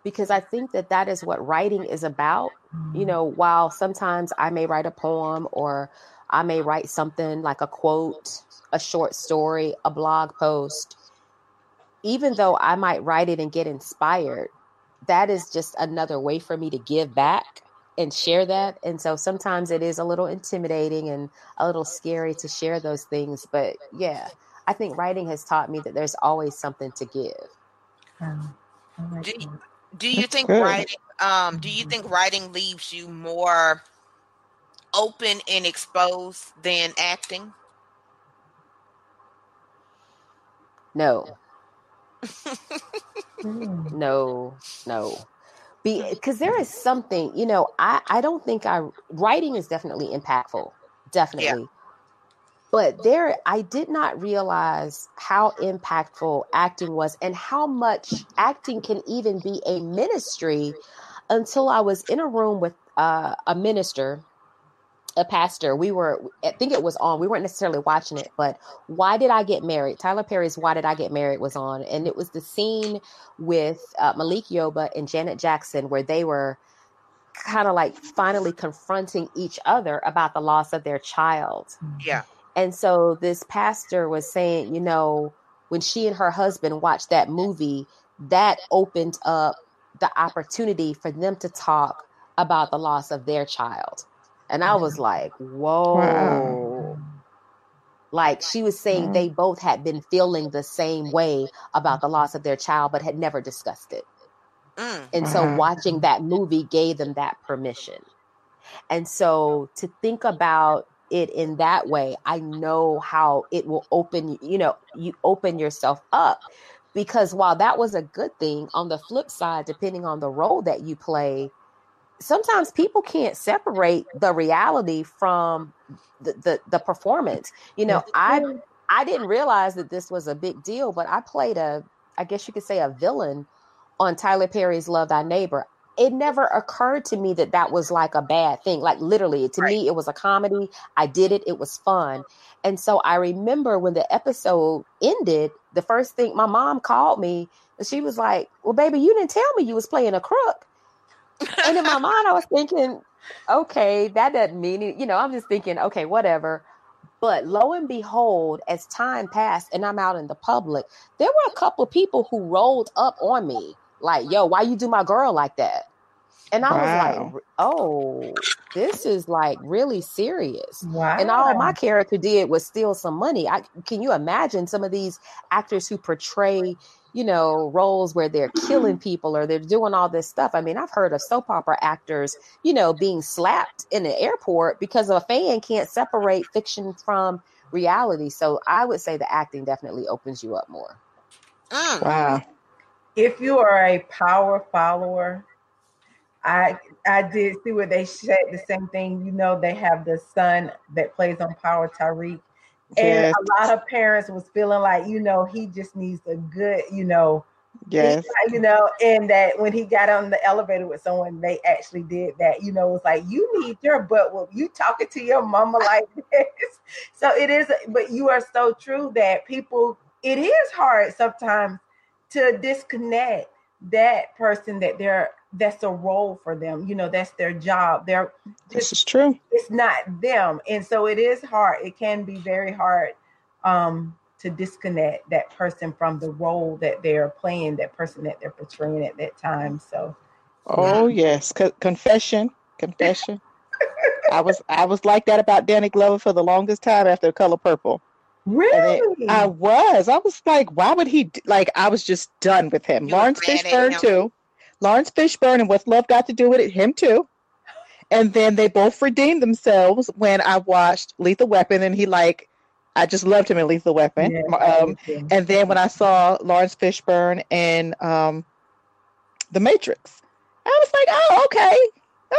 Because I think that that is what writing is about. You know, while sometimes I may write a poem or I may write something like a quote, a short story, a blog post, even though I might write it and get inspired, that is just another way for me to give back and share that. And so sometimes it is a little intimidating and a little scary to share those things. But yeah, I think writing has taught me that there's always something to give. Um, like Do- that. Do you think good. writing? Um, do you think writing leaves you more open and exposed than acting? No, no, no, Because there is something, you know, I, I don't think I, writing is definitely impactful, definitely. But there, I did not realize how impactful acting was and how much acting can even be a ministry until I was in a room with uh, a minister, a pastor. We were, I think it was on, we weren't necessarily watching it, but Why Did I Get Married? Tyler Perry's Why Did I Get Married was on. And it was the scene with uh, Malik Yoba and Janet Jackson where they were kind of like finally confronting each other about the loss of their child. Yeah. And so this pastor was saying, you know, when she and her husband watched that movie, that opened up the opportunity for them to talk about the loss of their child. And I was like, whoa. Wow. Like she was saying Wow. they both had been feeling the same way about the loss of their child, but had never discussed it. Mm. And so Wow. watching that movie gave them that permission. And so to think about it in that way, I know how it will open, you know, you open yourself up. Because while that was a good thing, on the flip side, depending on the role that you play, sometimes people can't separate the reality from the, the, the performance. You know, I. I didn't realize that this was a big deal, but I played a, I guess you could say a villain on Tyler Perry's Love Thy Neighbor. It never occurred to me that that was like a bad thing. Like literally, to me, it was a comedy. I did it. It was fun. And so I remember when the episode ended, the first thing my mom called me and she was like, Well, baby, you didn't tell me you was playing a crook. And in my <laughs> mind, I was thinking, okay, that doesn't mean it. You know, I'm just thinking, okay, whatever. But lo and behold, as time passed and I'm out in the public, there were a couple of people who rolled up on me like, yo, why you do my girl like that? And I was like, oh, this is like really serious. Wow. And all my character did was steal some money. I can you imagine some of these actors who portray you know, roles where they're killing people or they're doing all this stuff. I mean, I've heard of soap opera actors, you know, being slapped in the airport because a fan can't separate fiction from reality. So I would say the acting definitely opens you up more. Mm. Wow. If you are a power follower, I I did see where they said the same thing. You know, they have the son that plays on Power And a lot of parents was feeling like, you know, he just needs a good, you know, yes, you know, and that when he got on the elevator with someone, they actually did that. You know, it was like you need your butt whoop. You talking to your mama like <laughs> this. So it is, but you are so true that people. It is hard sometimes to disconnect that person that they're that's a role for them. You know, that's their job. They're this is true. It's not them. And so it is hard. It can be very hard um to disconnect that person from the role that they're playing, that person that they're portraying at that time. So Oh yes. Co- confession. Confession. I was I was like that about Danny Glover for the longest time after Color Purple. Really? I was. I was like, why would he? Like, I was just done with him. You Laurence Fishburne too. Laurence Fishburne and What's Love Got to Do with It, him too. And then they both redeemed themselves when I watched Lethal Weapon, and he like, I just loved him in Lethal Weapon. Yeah, um, and then when I saw Laurence Fishburne in um, The Matrix, I was like, oh, okay,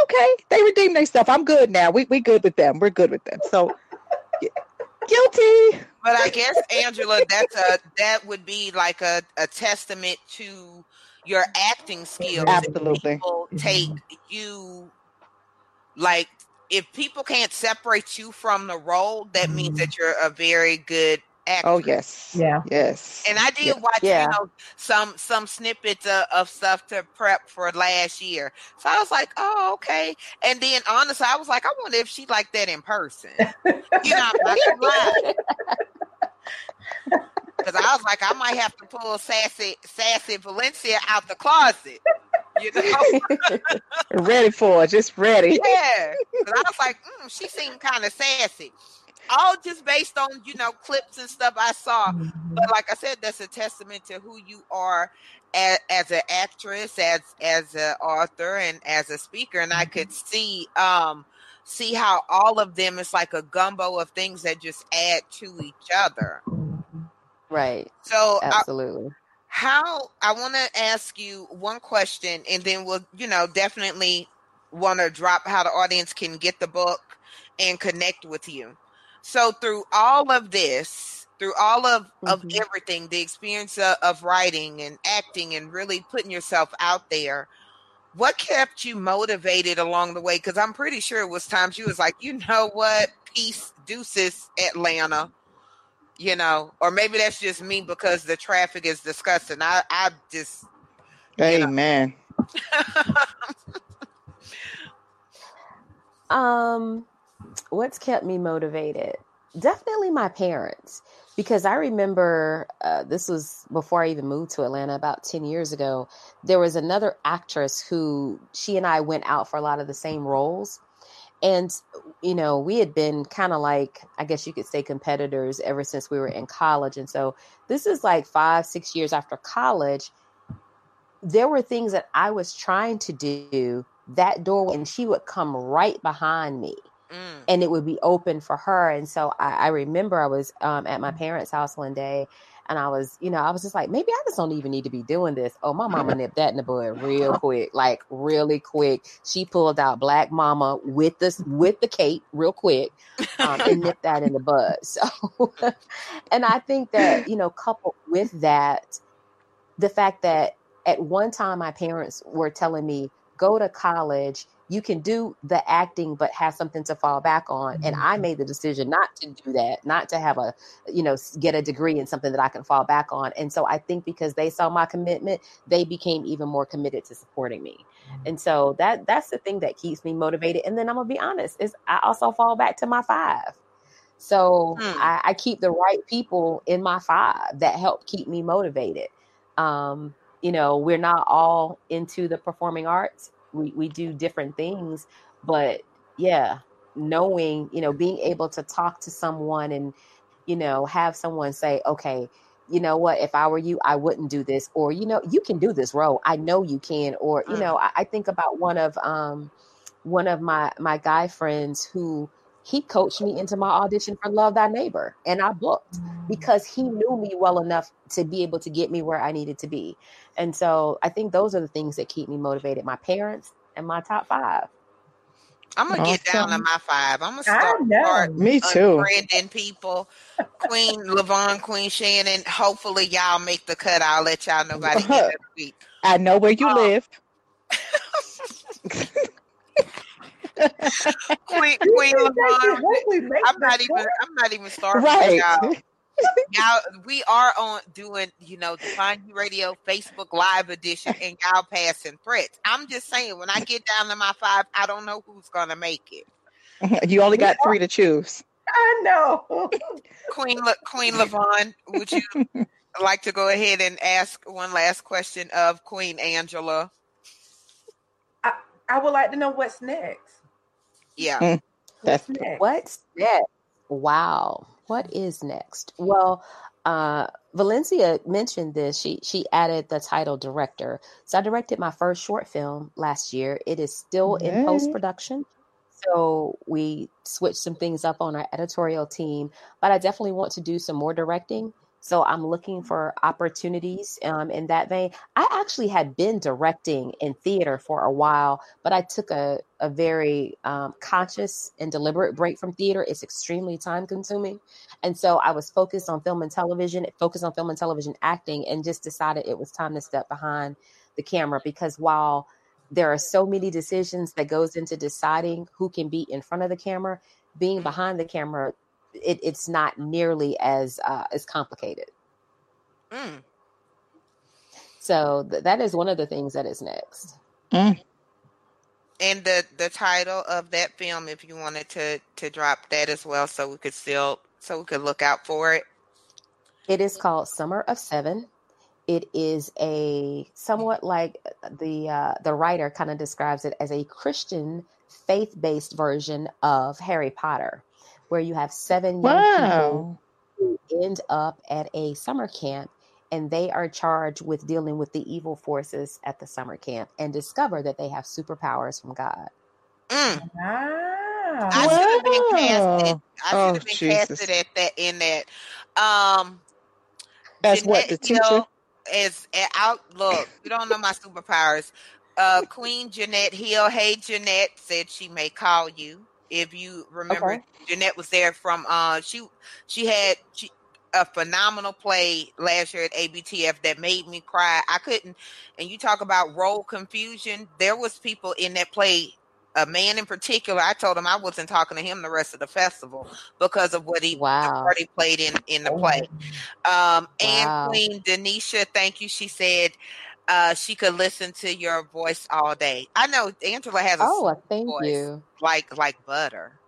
okay, they redeemed themselves. I'm good now. We we good with them. We're good with them. So guilty. But I guess Angela, that's a that would be like a, a testament to your acting skills. Absolutely. People take you like if people can't separate you from the role, that means mm-hmm. that you're a very good actor. Oh yes, yeah, yes. And I did yeah. watch, yeah. you know, some some snippets of, of, stuff to prep for last year. So I was like, oh okay. And then honestly, I was like, I wonder if she like that in person. you know, I'm not <laughs> because I was like, I might have to pull sassy sassy Valencia out the closet. You know, <laughs> ready for it, just ready. Yeah, but I was like, mm, she seemed kind of sassy. All just based on you know clips and stuff I saw. Mm-hmm. But like I said, that's a testament to who you are as, as an actress, as as an author, and as a speaker. And I could see um see how all of them is like a gumbo of things that just add to each other. Right. So absolutely. I, how I want to ask you one question, and then we'll, you know, definitely want to drop how the audience can get the book and connect with you. So through all of this, through all of mm-hmm. of everything, the experience of, of writing and acting and really putting yourself out there, what kept you motivated along the way? Because I'm pretty sure it was times you was like, you know what, peace, deuces, Atlanta you know, or maybe that's just me because the traffic is disgusting. I, I just, hey amen. <laughs> um, what's kept me motivated? Definitely my parents, because I remember uh, this was before I even moved to Atlanta about 10 years ago. There was another actress who she and I went out for a lot of the same roles. And, you know, we had been kind of like, I guess you could say competitors ever since we were in college. And so this is like five, six years after college. There were things that I was trying to do that door, and she would come right behind me. Mm. And it would be open for her. And so I, I remember I was um, at my parents' house one day and I was, you know, I was just like, maybe I just don't even need to be doing this. Oh, my mama nipped that in the bud real <laughs> quick, like really quick. She pulled out Black Mama with the with the cape real quick, um, and nipped that in the bud. <laughs> So, and I think that you know, coupled with that, the fact that at one time my parents were telling me go to college you can do the acting but have something to fall back on and i mm-hmm. made the decision not to do that not to have a you know get a degree in something that i can fall back on and so i think because they saw my commitment they became even more committed to supporting me mm-hmm. and so that that's the thing that keeps me motivated and then i'm gonna be honest is i also fall back to my five so hmm. I, I keep the right people in my five that help keep me motivated um you know we're not all into the performing arts we, we do different things but yeah knowing you know being able to talk to someone and you know have someone say okay you know what, if I were you, I wouldn't do this, or you know, you can do this role. I know you can, or you know, I, I think about one of um one of my my guy friends who he coached me into my audition for Love Thy Neighbor, and I booked because he knew me well enough to be able to get me where I needed to be. And so I think those are the things that keep me motivated. My parents and my top five. I'm gonna get down to my five. I'm gonna start, know. start Me too. unfriending people. Queen Levon, Queen Shannon. Hopefully y'all make the cut. I'll let y'all know by the end of <laughs> the week. I know where you Oh. live. <laughs> <laughs> Queen <laughs> Queen can make it. Levon. Hopefully make I'm not even. I'm not even starting Right. with y'all. <laughs> Y'all we are on doing, you know, Define You Radio Facebook Live edition and y'all passing threats. I'm just saying when I get down to my five, I don't know who's gonna make it. <laughs> You only got three to choose. I know. Queen Le- Queen Levon, would you like to go ahead and ask one last question of Queen Angela? I would like to know what's next. Yeah. That's What's next? Wow. What is next? Well, uh, Valencia mentioned this. She she added the title director. So I directed my first short film last year. It is still in post production. So we switched some things up on our editorial team, but I definitely want to do some more directing. So I'm looking for opportunities um, in that vein. I actually had been directing in theater for a while, but I took a, a very um, conscious and deliberate break from theater. It's extremely time consuming. And so I was focused on film and television, focused on film and television acting, and just decided it was time to step behind the camera because while there are so many decisions that goes into deciding who can be in front of the camera, being behind the camera, it, it's not nearly as uh, as complicated. Mm. So th- that is one of the things that is next. And the the title of that film, if you wanted to to drop that as well, so we could still so we could look out for it. It is called Summer of Seven. It is a somewhat like the uh, the writer kind of describes it as a Christian faith based version of Harry Potter, where you have seven young people who end up at a summer camp and they are charged with dealing with the evil forces at the summer camp and discover that they have superpowers from God. Mm. Ah. I should have been casted. I should Oh, have been Jesus. casted at that in that. Um, As what, the Jeanette teacher? Hill is at out. Look, you don't know my superpowers. Uh, Queen Jeanette Hill. Hey, Jeanette said she may call you if you remember. Okay. Jeanette was there from. Uh, she she had she a phenomenal play last year at ABTF that made me cry. I couldn't. And you talk about role confusion. There was people in that play. A man in particular, I told him I wasn't talking to him the rest of the festival because of what he Wow. he played in in the play. Um, and Queen Denisha, thank you. She said uh, she could listen to your voice all day. I know Angela has a Oh, sweet well, thank voice, you. like like butter,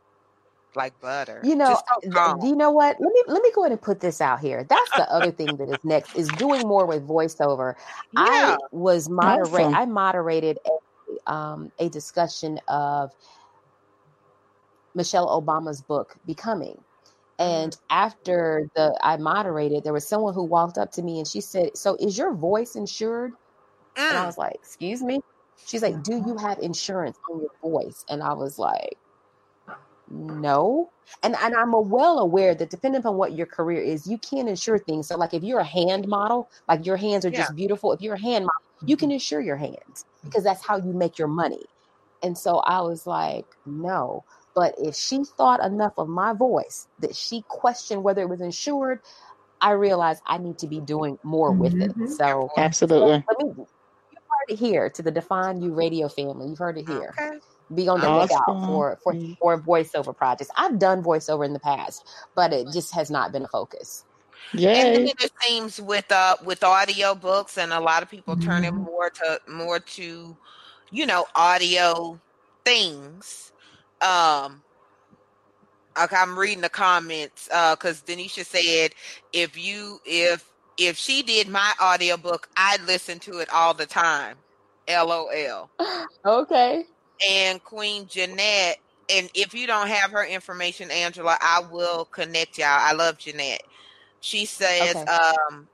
like butter. You know, Just so you know what? Let me let me go ahead and put this out here. That's the other thing that is next is doing more with voiceover. <laughs> yeah. I was moderate. Awesome. I moderated a, um, a discussion of Michelle Obama's book, Becoming. And after the I moderated, there was someone who walked up to me and she said, "So is your voice insured?" And I Mm. was like, "Excuse me." She's like, "Do you have insurance on your voice?" And I was like, "No." And and I'm well aware that depending upon what your career is, you can insure things. So like if you're a hand model, like your hands are Yeah. just beautiful. If you're a hand model, you can insure your hands because that's how you make your money. And so I was like, "No." But if she thought enough of my voice that she questioned whether it was insured, I realized I need to be doing more with it. Mhm. So Absolutely. let me heard it here to the Define You radio family. You've heard it here. Okay. Be on the lookout for for for voiceover projects. I've done voiceover in the past, but it just has not been a focus. Yeah, and then it seems with uh with audio books and a lot of people turning Mhm. more to more to you know audio things. Um like I'm reading the comments uh cuz Denisha said if you if if she did my audiobook I'd listen to it all the time. LOL. <gasps> Okay. And Queen Jeanette and if you don't have her information Angela I will connect y'all. I love Jeanette. She says, Okay. um,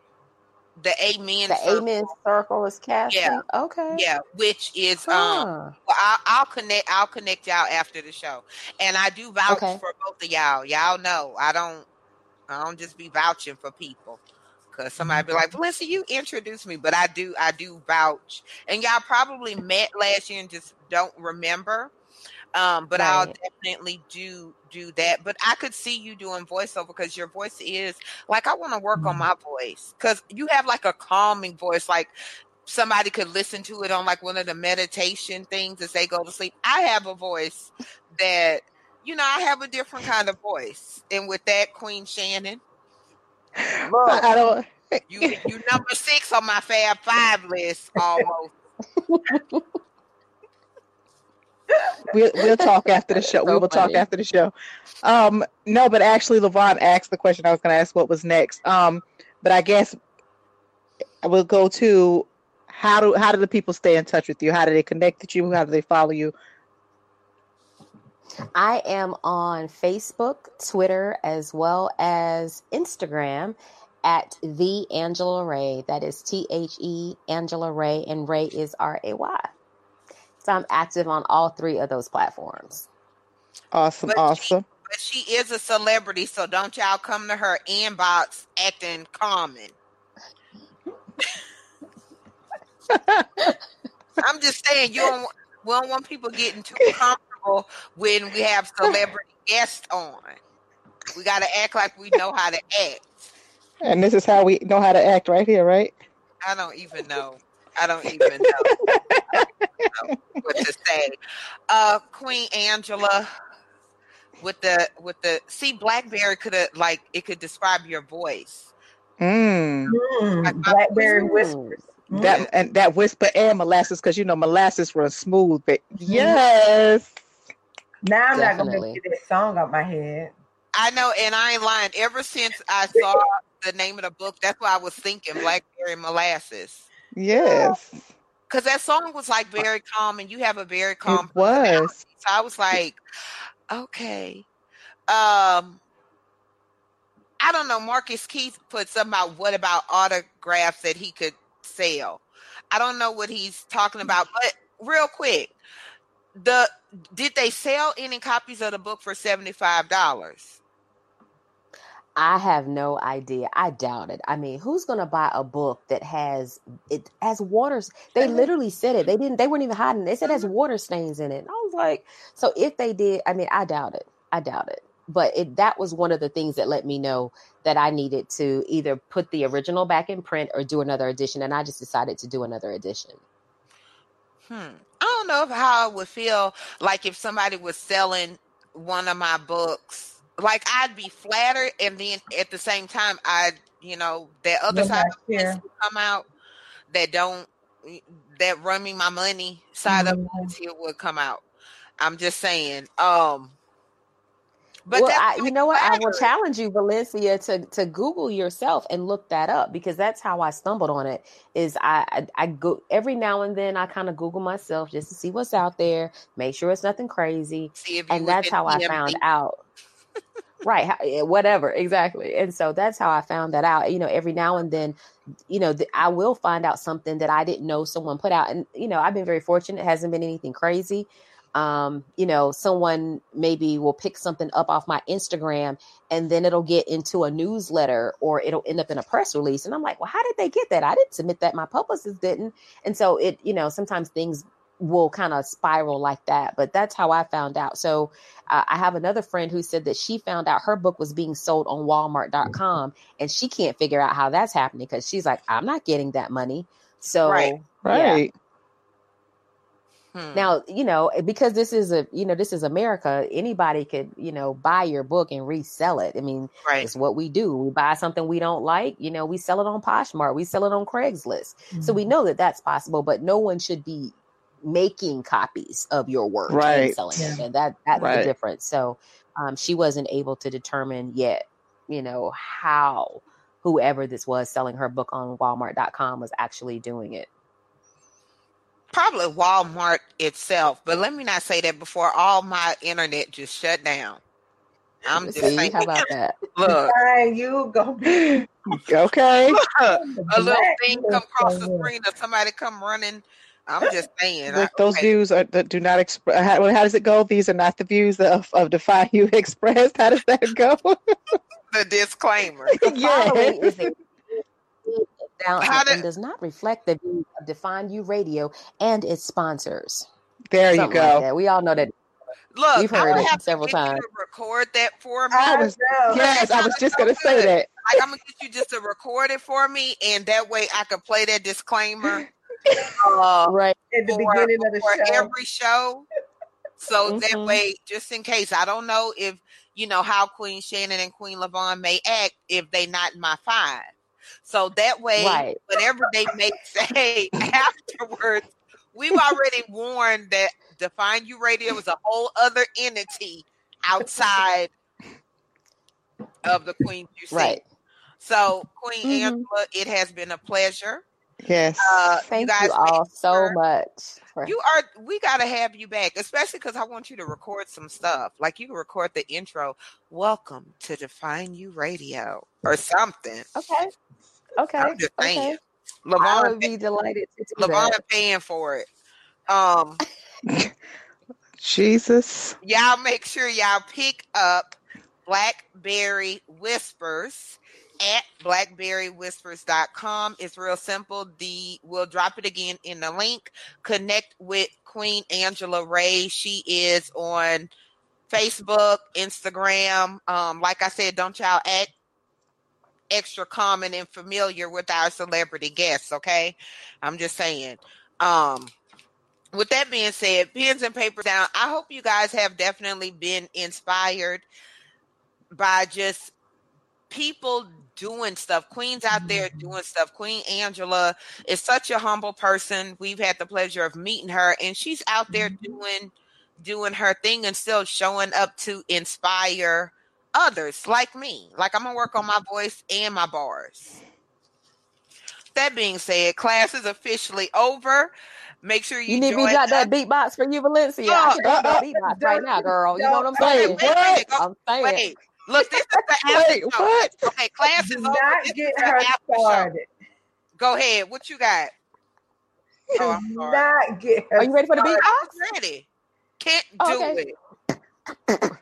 the Amen. The Circle. Amen Circle is casting. Yeah. Okay. Yeah, which is um well, I'll, I'll connect I'll connect y'all after the show. And I do vouch Okay. for both of y'all. Y'all know I don't I don't just be vouching for people. Cause somebody be like, Valencia, you introduced me, but I do I do vouch. And y'all probably met last year and just don't remember. Um, but I'll definitely do do that. But I could see you doing voiceover because your voice is like I want to work on my voice because you have like a calming voice, like somebody could listen to it on like one of the meditation things as they go to sleep. I have a voice that you know I have a different kind of voice, and with that, Queen Shannon, look, I don't. you you number six on my Fab Five list almost. We'll we'll talk after the show. So we will talk after the show. Um, no, but actually, Levon asked the question I was going to ask. What was next? Um, but I guess I will go to how do how do the people stay in touch with you? How do they connect with you? How do they follow you? I am on Facebook, Twitter, as well as Instagram at the Angela Ray. That is T H E Angela Ray, and Ray is R A Y. So I'm active on all three of those platforms. Awesome, But she- awesome. But she is a celebrity, so don't y'all come to her inbox acting common. <laughs> I'm just saying you don't. We don't want people getting too comfortable when we have celebrity guests on. We got to act like we know how to act. And this is how we know how to act right here, right? I don't even know. I don't even know, I don't know what to say. Uh, Queen Angela, with the with the see, BlackBerry could have like it could describe your voice. Mm. Mm, Like Blackberry Mm. whispers. Mm. That and that whisper and molasses, because you know molasses runs smooth. But yes, now I'm not gonna get that song out my head. I know, and I ain't lying. Ever since I <laughs> saw the name of the book, that's why I was thinking Blackberry Molasses. yes, Because that song was like very calm, and you have a very calm. it was. So I was like, okay. Um, I don't know. Marcus Keith put something about what about autographs that he could sell. I don't know what he's talking about, but real quick, the did they sell any copies of the book for seventy five dollars? I have no idea. I doubt it. I mean, who's going to buy a book that has it has waters? They literally said it. They didn't. They weren't even hiding. They said it has <laughs> water stains in it. And I was like, so if they did, I mean, I doubt it. I doubt it. But it that was one of the things that let me know that I needed to either put the original back in print or do another edition, and I just decided to do another edition. Hmm. I don't know how I would feel like if somebody was selling one of my books. Like I'd be flattered, and then at the same time, I, you know, that other side of would come out that don't that run me my money side of Mhm. it would come out. I'm just saying. Um, but well, I, you know what? I will challenge you, Valencia, to to Google yourself and look that up because that's how I stumbled on it. Is I I, I go every now and then I kind of Google myself just to see what's out there, make sure it's nothing crazy, See if you and that's how I found out. right, eh, whatever, exactly. And so that's how I found that out. You know, every now and then, you know, th- I will find out something that I didn't know someone put out, and you know, I've been very fortunate. It hasn't been anything crazy um, you know, someone maybe will pick something up off my Instagram and then it'll get into a newsletter or it'll end up in a press release. And I'm like, well, how did they get that? I didn't submit that. My publicist didn't. And so it, you know, sometimes things will kind of spiral like that. But that's how I found out. So uh, I have another friend who said that she found out her book was being sold on walmart.com and she can't figure out how that's happening because she's like, I'm not getting that money. So, Right. yeah. Right. Hmm. Now, you know, because this is a, you know, this is America, anybody could, you know, buy your book and resell it. I mean, right. it's what we do. We buy something we don't like, you know, we sell it on Poshmark, we sell it on Craigslist. So we know that that's possible, but no one should be making copies of your work and Right. selling it. And that that's Right. the difference. So um, she wasn't able to determine yet, you know, how whoever this was selling her book on Walmart.com was actually doing it. Probably Walmart itself, but let me not say that before all my internet just shut down. I'm just See, saying. how about that? <laughs> Look, Fine, you go be <laughs> Okay. a little thing come across the screen or somebody come running. I'm just <laughs> saying. Look, I- those okay. views are that do not express. How, how does it go? These are not the views of, of Define You expressed. How does that go? the disclaimer. yeah. Following is a How announcement did- does not reflect the views of Define You Radio and its sponsors. There you Something like go. that. We all know that. Look, We've I heard would it have several to times. you to record that for me. I was yes, I was just gonna say that. Like I'm gonna get you just to record it for me, and that way I could play that disclaimer uh, <laughs> Right. At the for, beginning of the for show. every show. So that Mhm. way, just in case, I don't know if you know how Queen Shannon and Queen Lavon may act if they not in my five. So that way, Right. whatever they may say <laughs> afterwards, we've already warned that Define You Radio is a whole other entity outside of the Queen You See. Right. So, Queen Mhm. Angela, it has been a pleasure. Yes. Uh, Thank guys you all so much. for- You are. We gotta have you back, especially because I want you to record some stuff. Like you can record the intro. Welcome to Define You Radio or something. okay. Okay. I'm just saying. okay. I would be delighted to do Lavon that. paying for it. Um, <laughs> Jesus. y'all make sure y'all pick up Blackberry Whispers at blackberrywhispers.com. It's real simple. The we'll drop it again in the link. Connect with Queen Angela Ray. She is on Facebook, Instagram. Um, like I said, don't y'all act extra common and familiar with our celebrity guests, okay? I'm just saying. Um with that being said, pens and paper down. I hope you guys have definitely been inspired by just people doing stuff. Queens out there doing stuff. Queen Angela is such a humble person. We've had the pleasure of meeting her, and she's out there doing doing her thing and still showing up to inspire others like me. Like I'm gonna work on my voice and my bars. That being said, class is officially over. Make sure you, You need me to got that beatbox for you, Valencia. Oh, I that <laughs> beatbox right now, girl. You know what I'm saying? Wait, what? I'm saying. Wait, look, this is the <laughs> Wait, after show. what? Okay, class is over. not This get is her after show. started. Go ahead. What you got? <laughs> Oh, I'm not get Are you ready for the beatbox? ready. Can't do okay. it.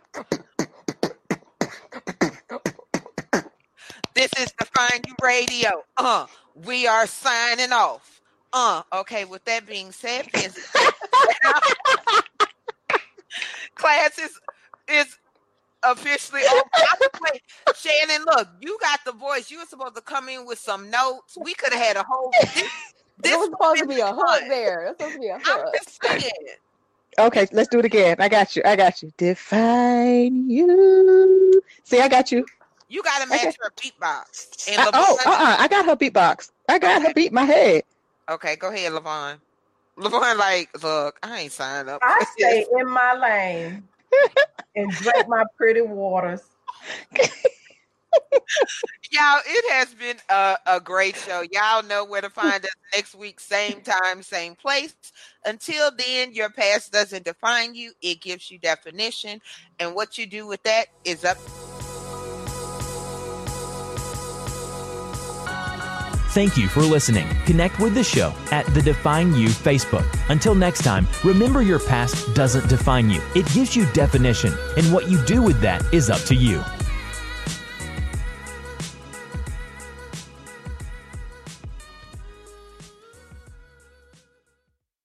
This is Define You Radio. Uh, we are signing off. Uh, okay. With that being said, is- <laughs> class is is officially over. By the way, Shannon, look, you got the voice. You were supposed to come in with some notes. We could have had a whole. This, this was supposed to be a hug there. There's supposed to be a I'm just saying. Okay, let's do it again. I got you. I got you. Define you. See, I got you. You got to match Okay. her beatbox. And I- oh, uh-uh. I got her beatbox. I got her beat in my head. Okay, go ahead, Levon. Levon, like, look, I ain't signed up. I stay in my lane <laughs> and drink my pretty waters. <laughs> Y'all, it has been a, a great show. Y'all know where to find us next week, same time, same place. Until then, your past doesn't define you, it gives you definition. And what you do with that is up Thank you for listening. Connect with the show at the Define You Facebook. Until next time, remember your past doesn't define you, it gives you definition, and what you do with that is up to you.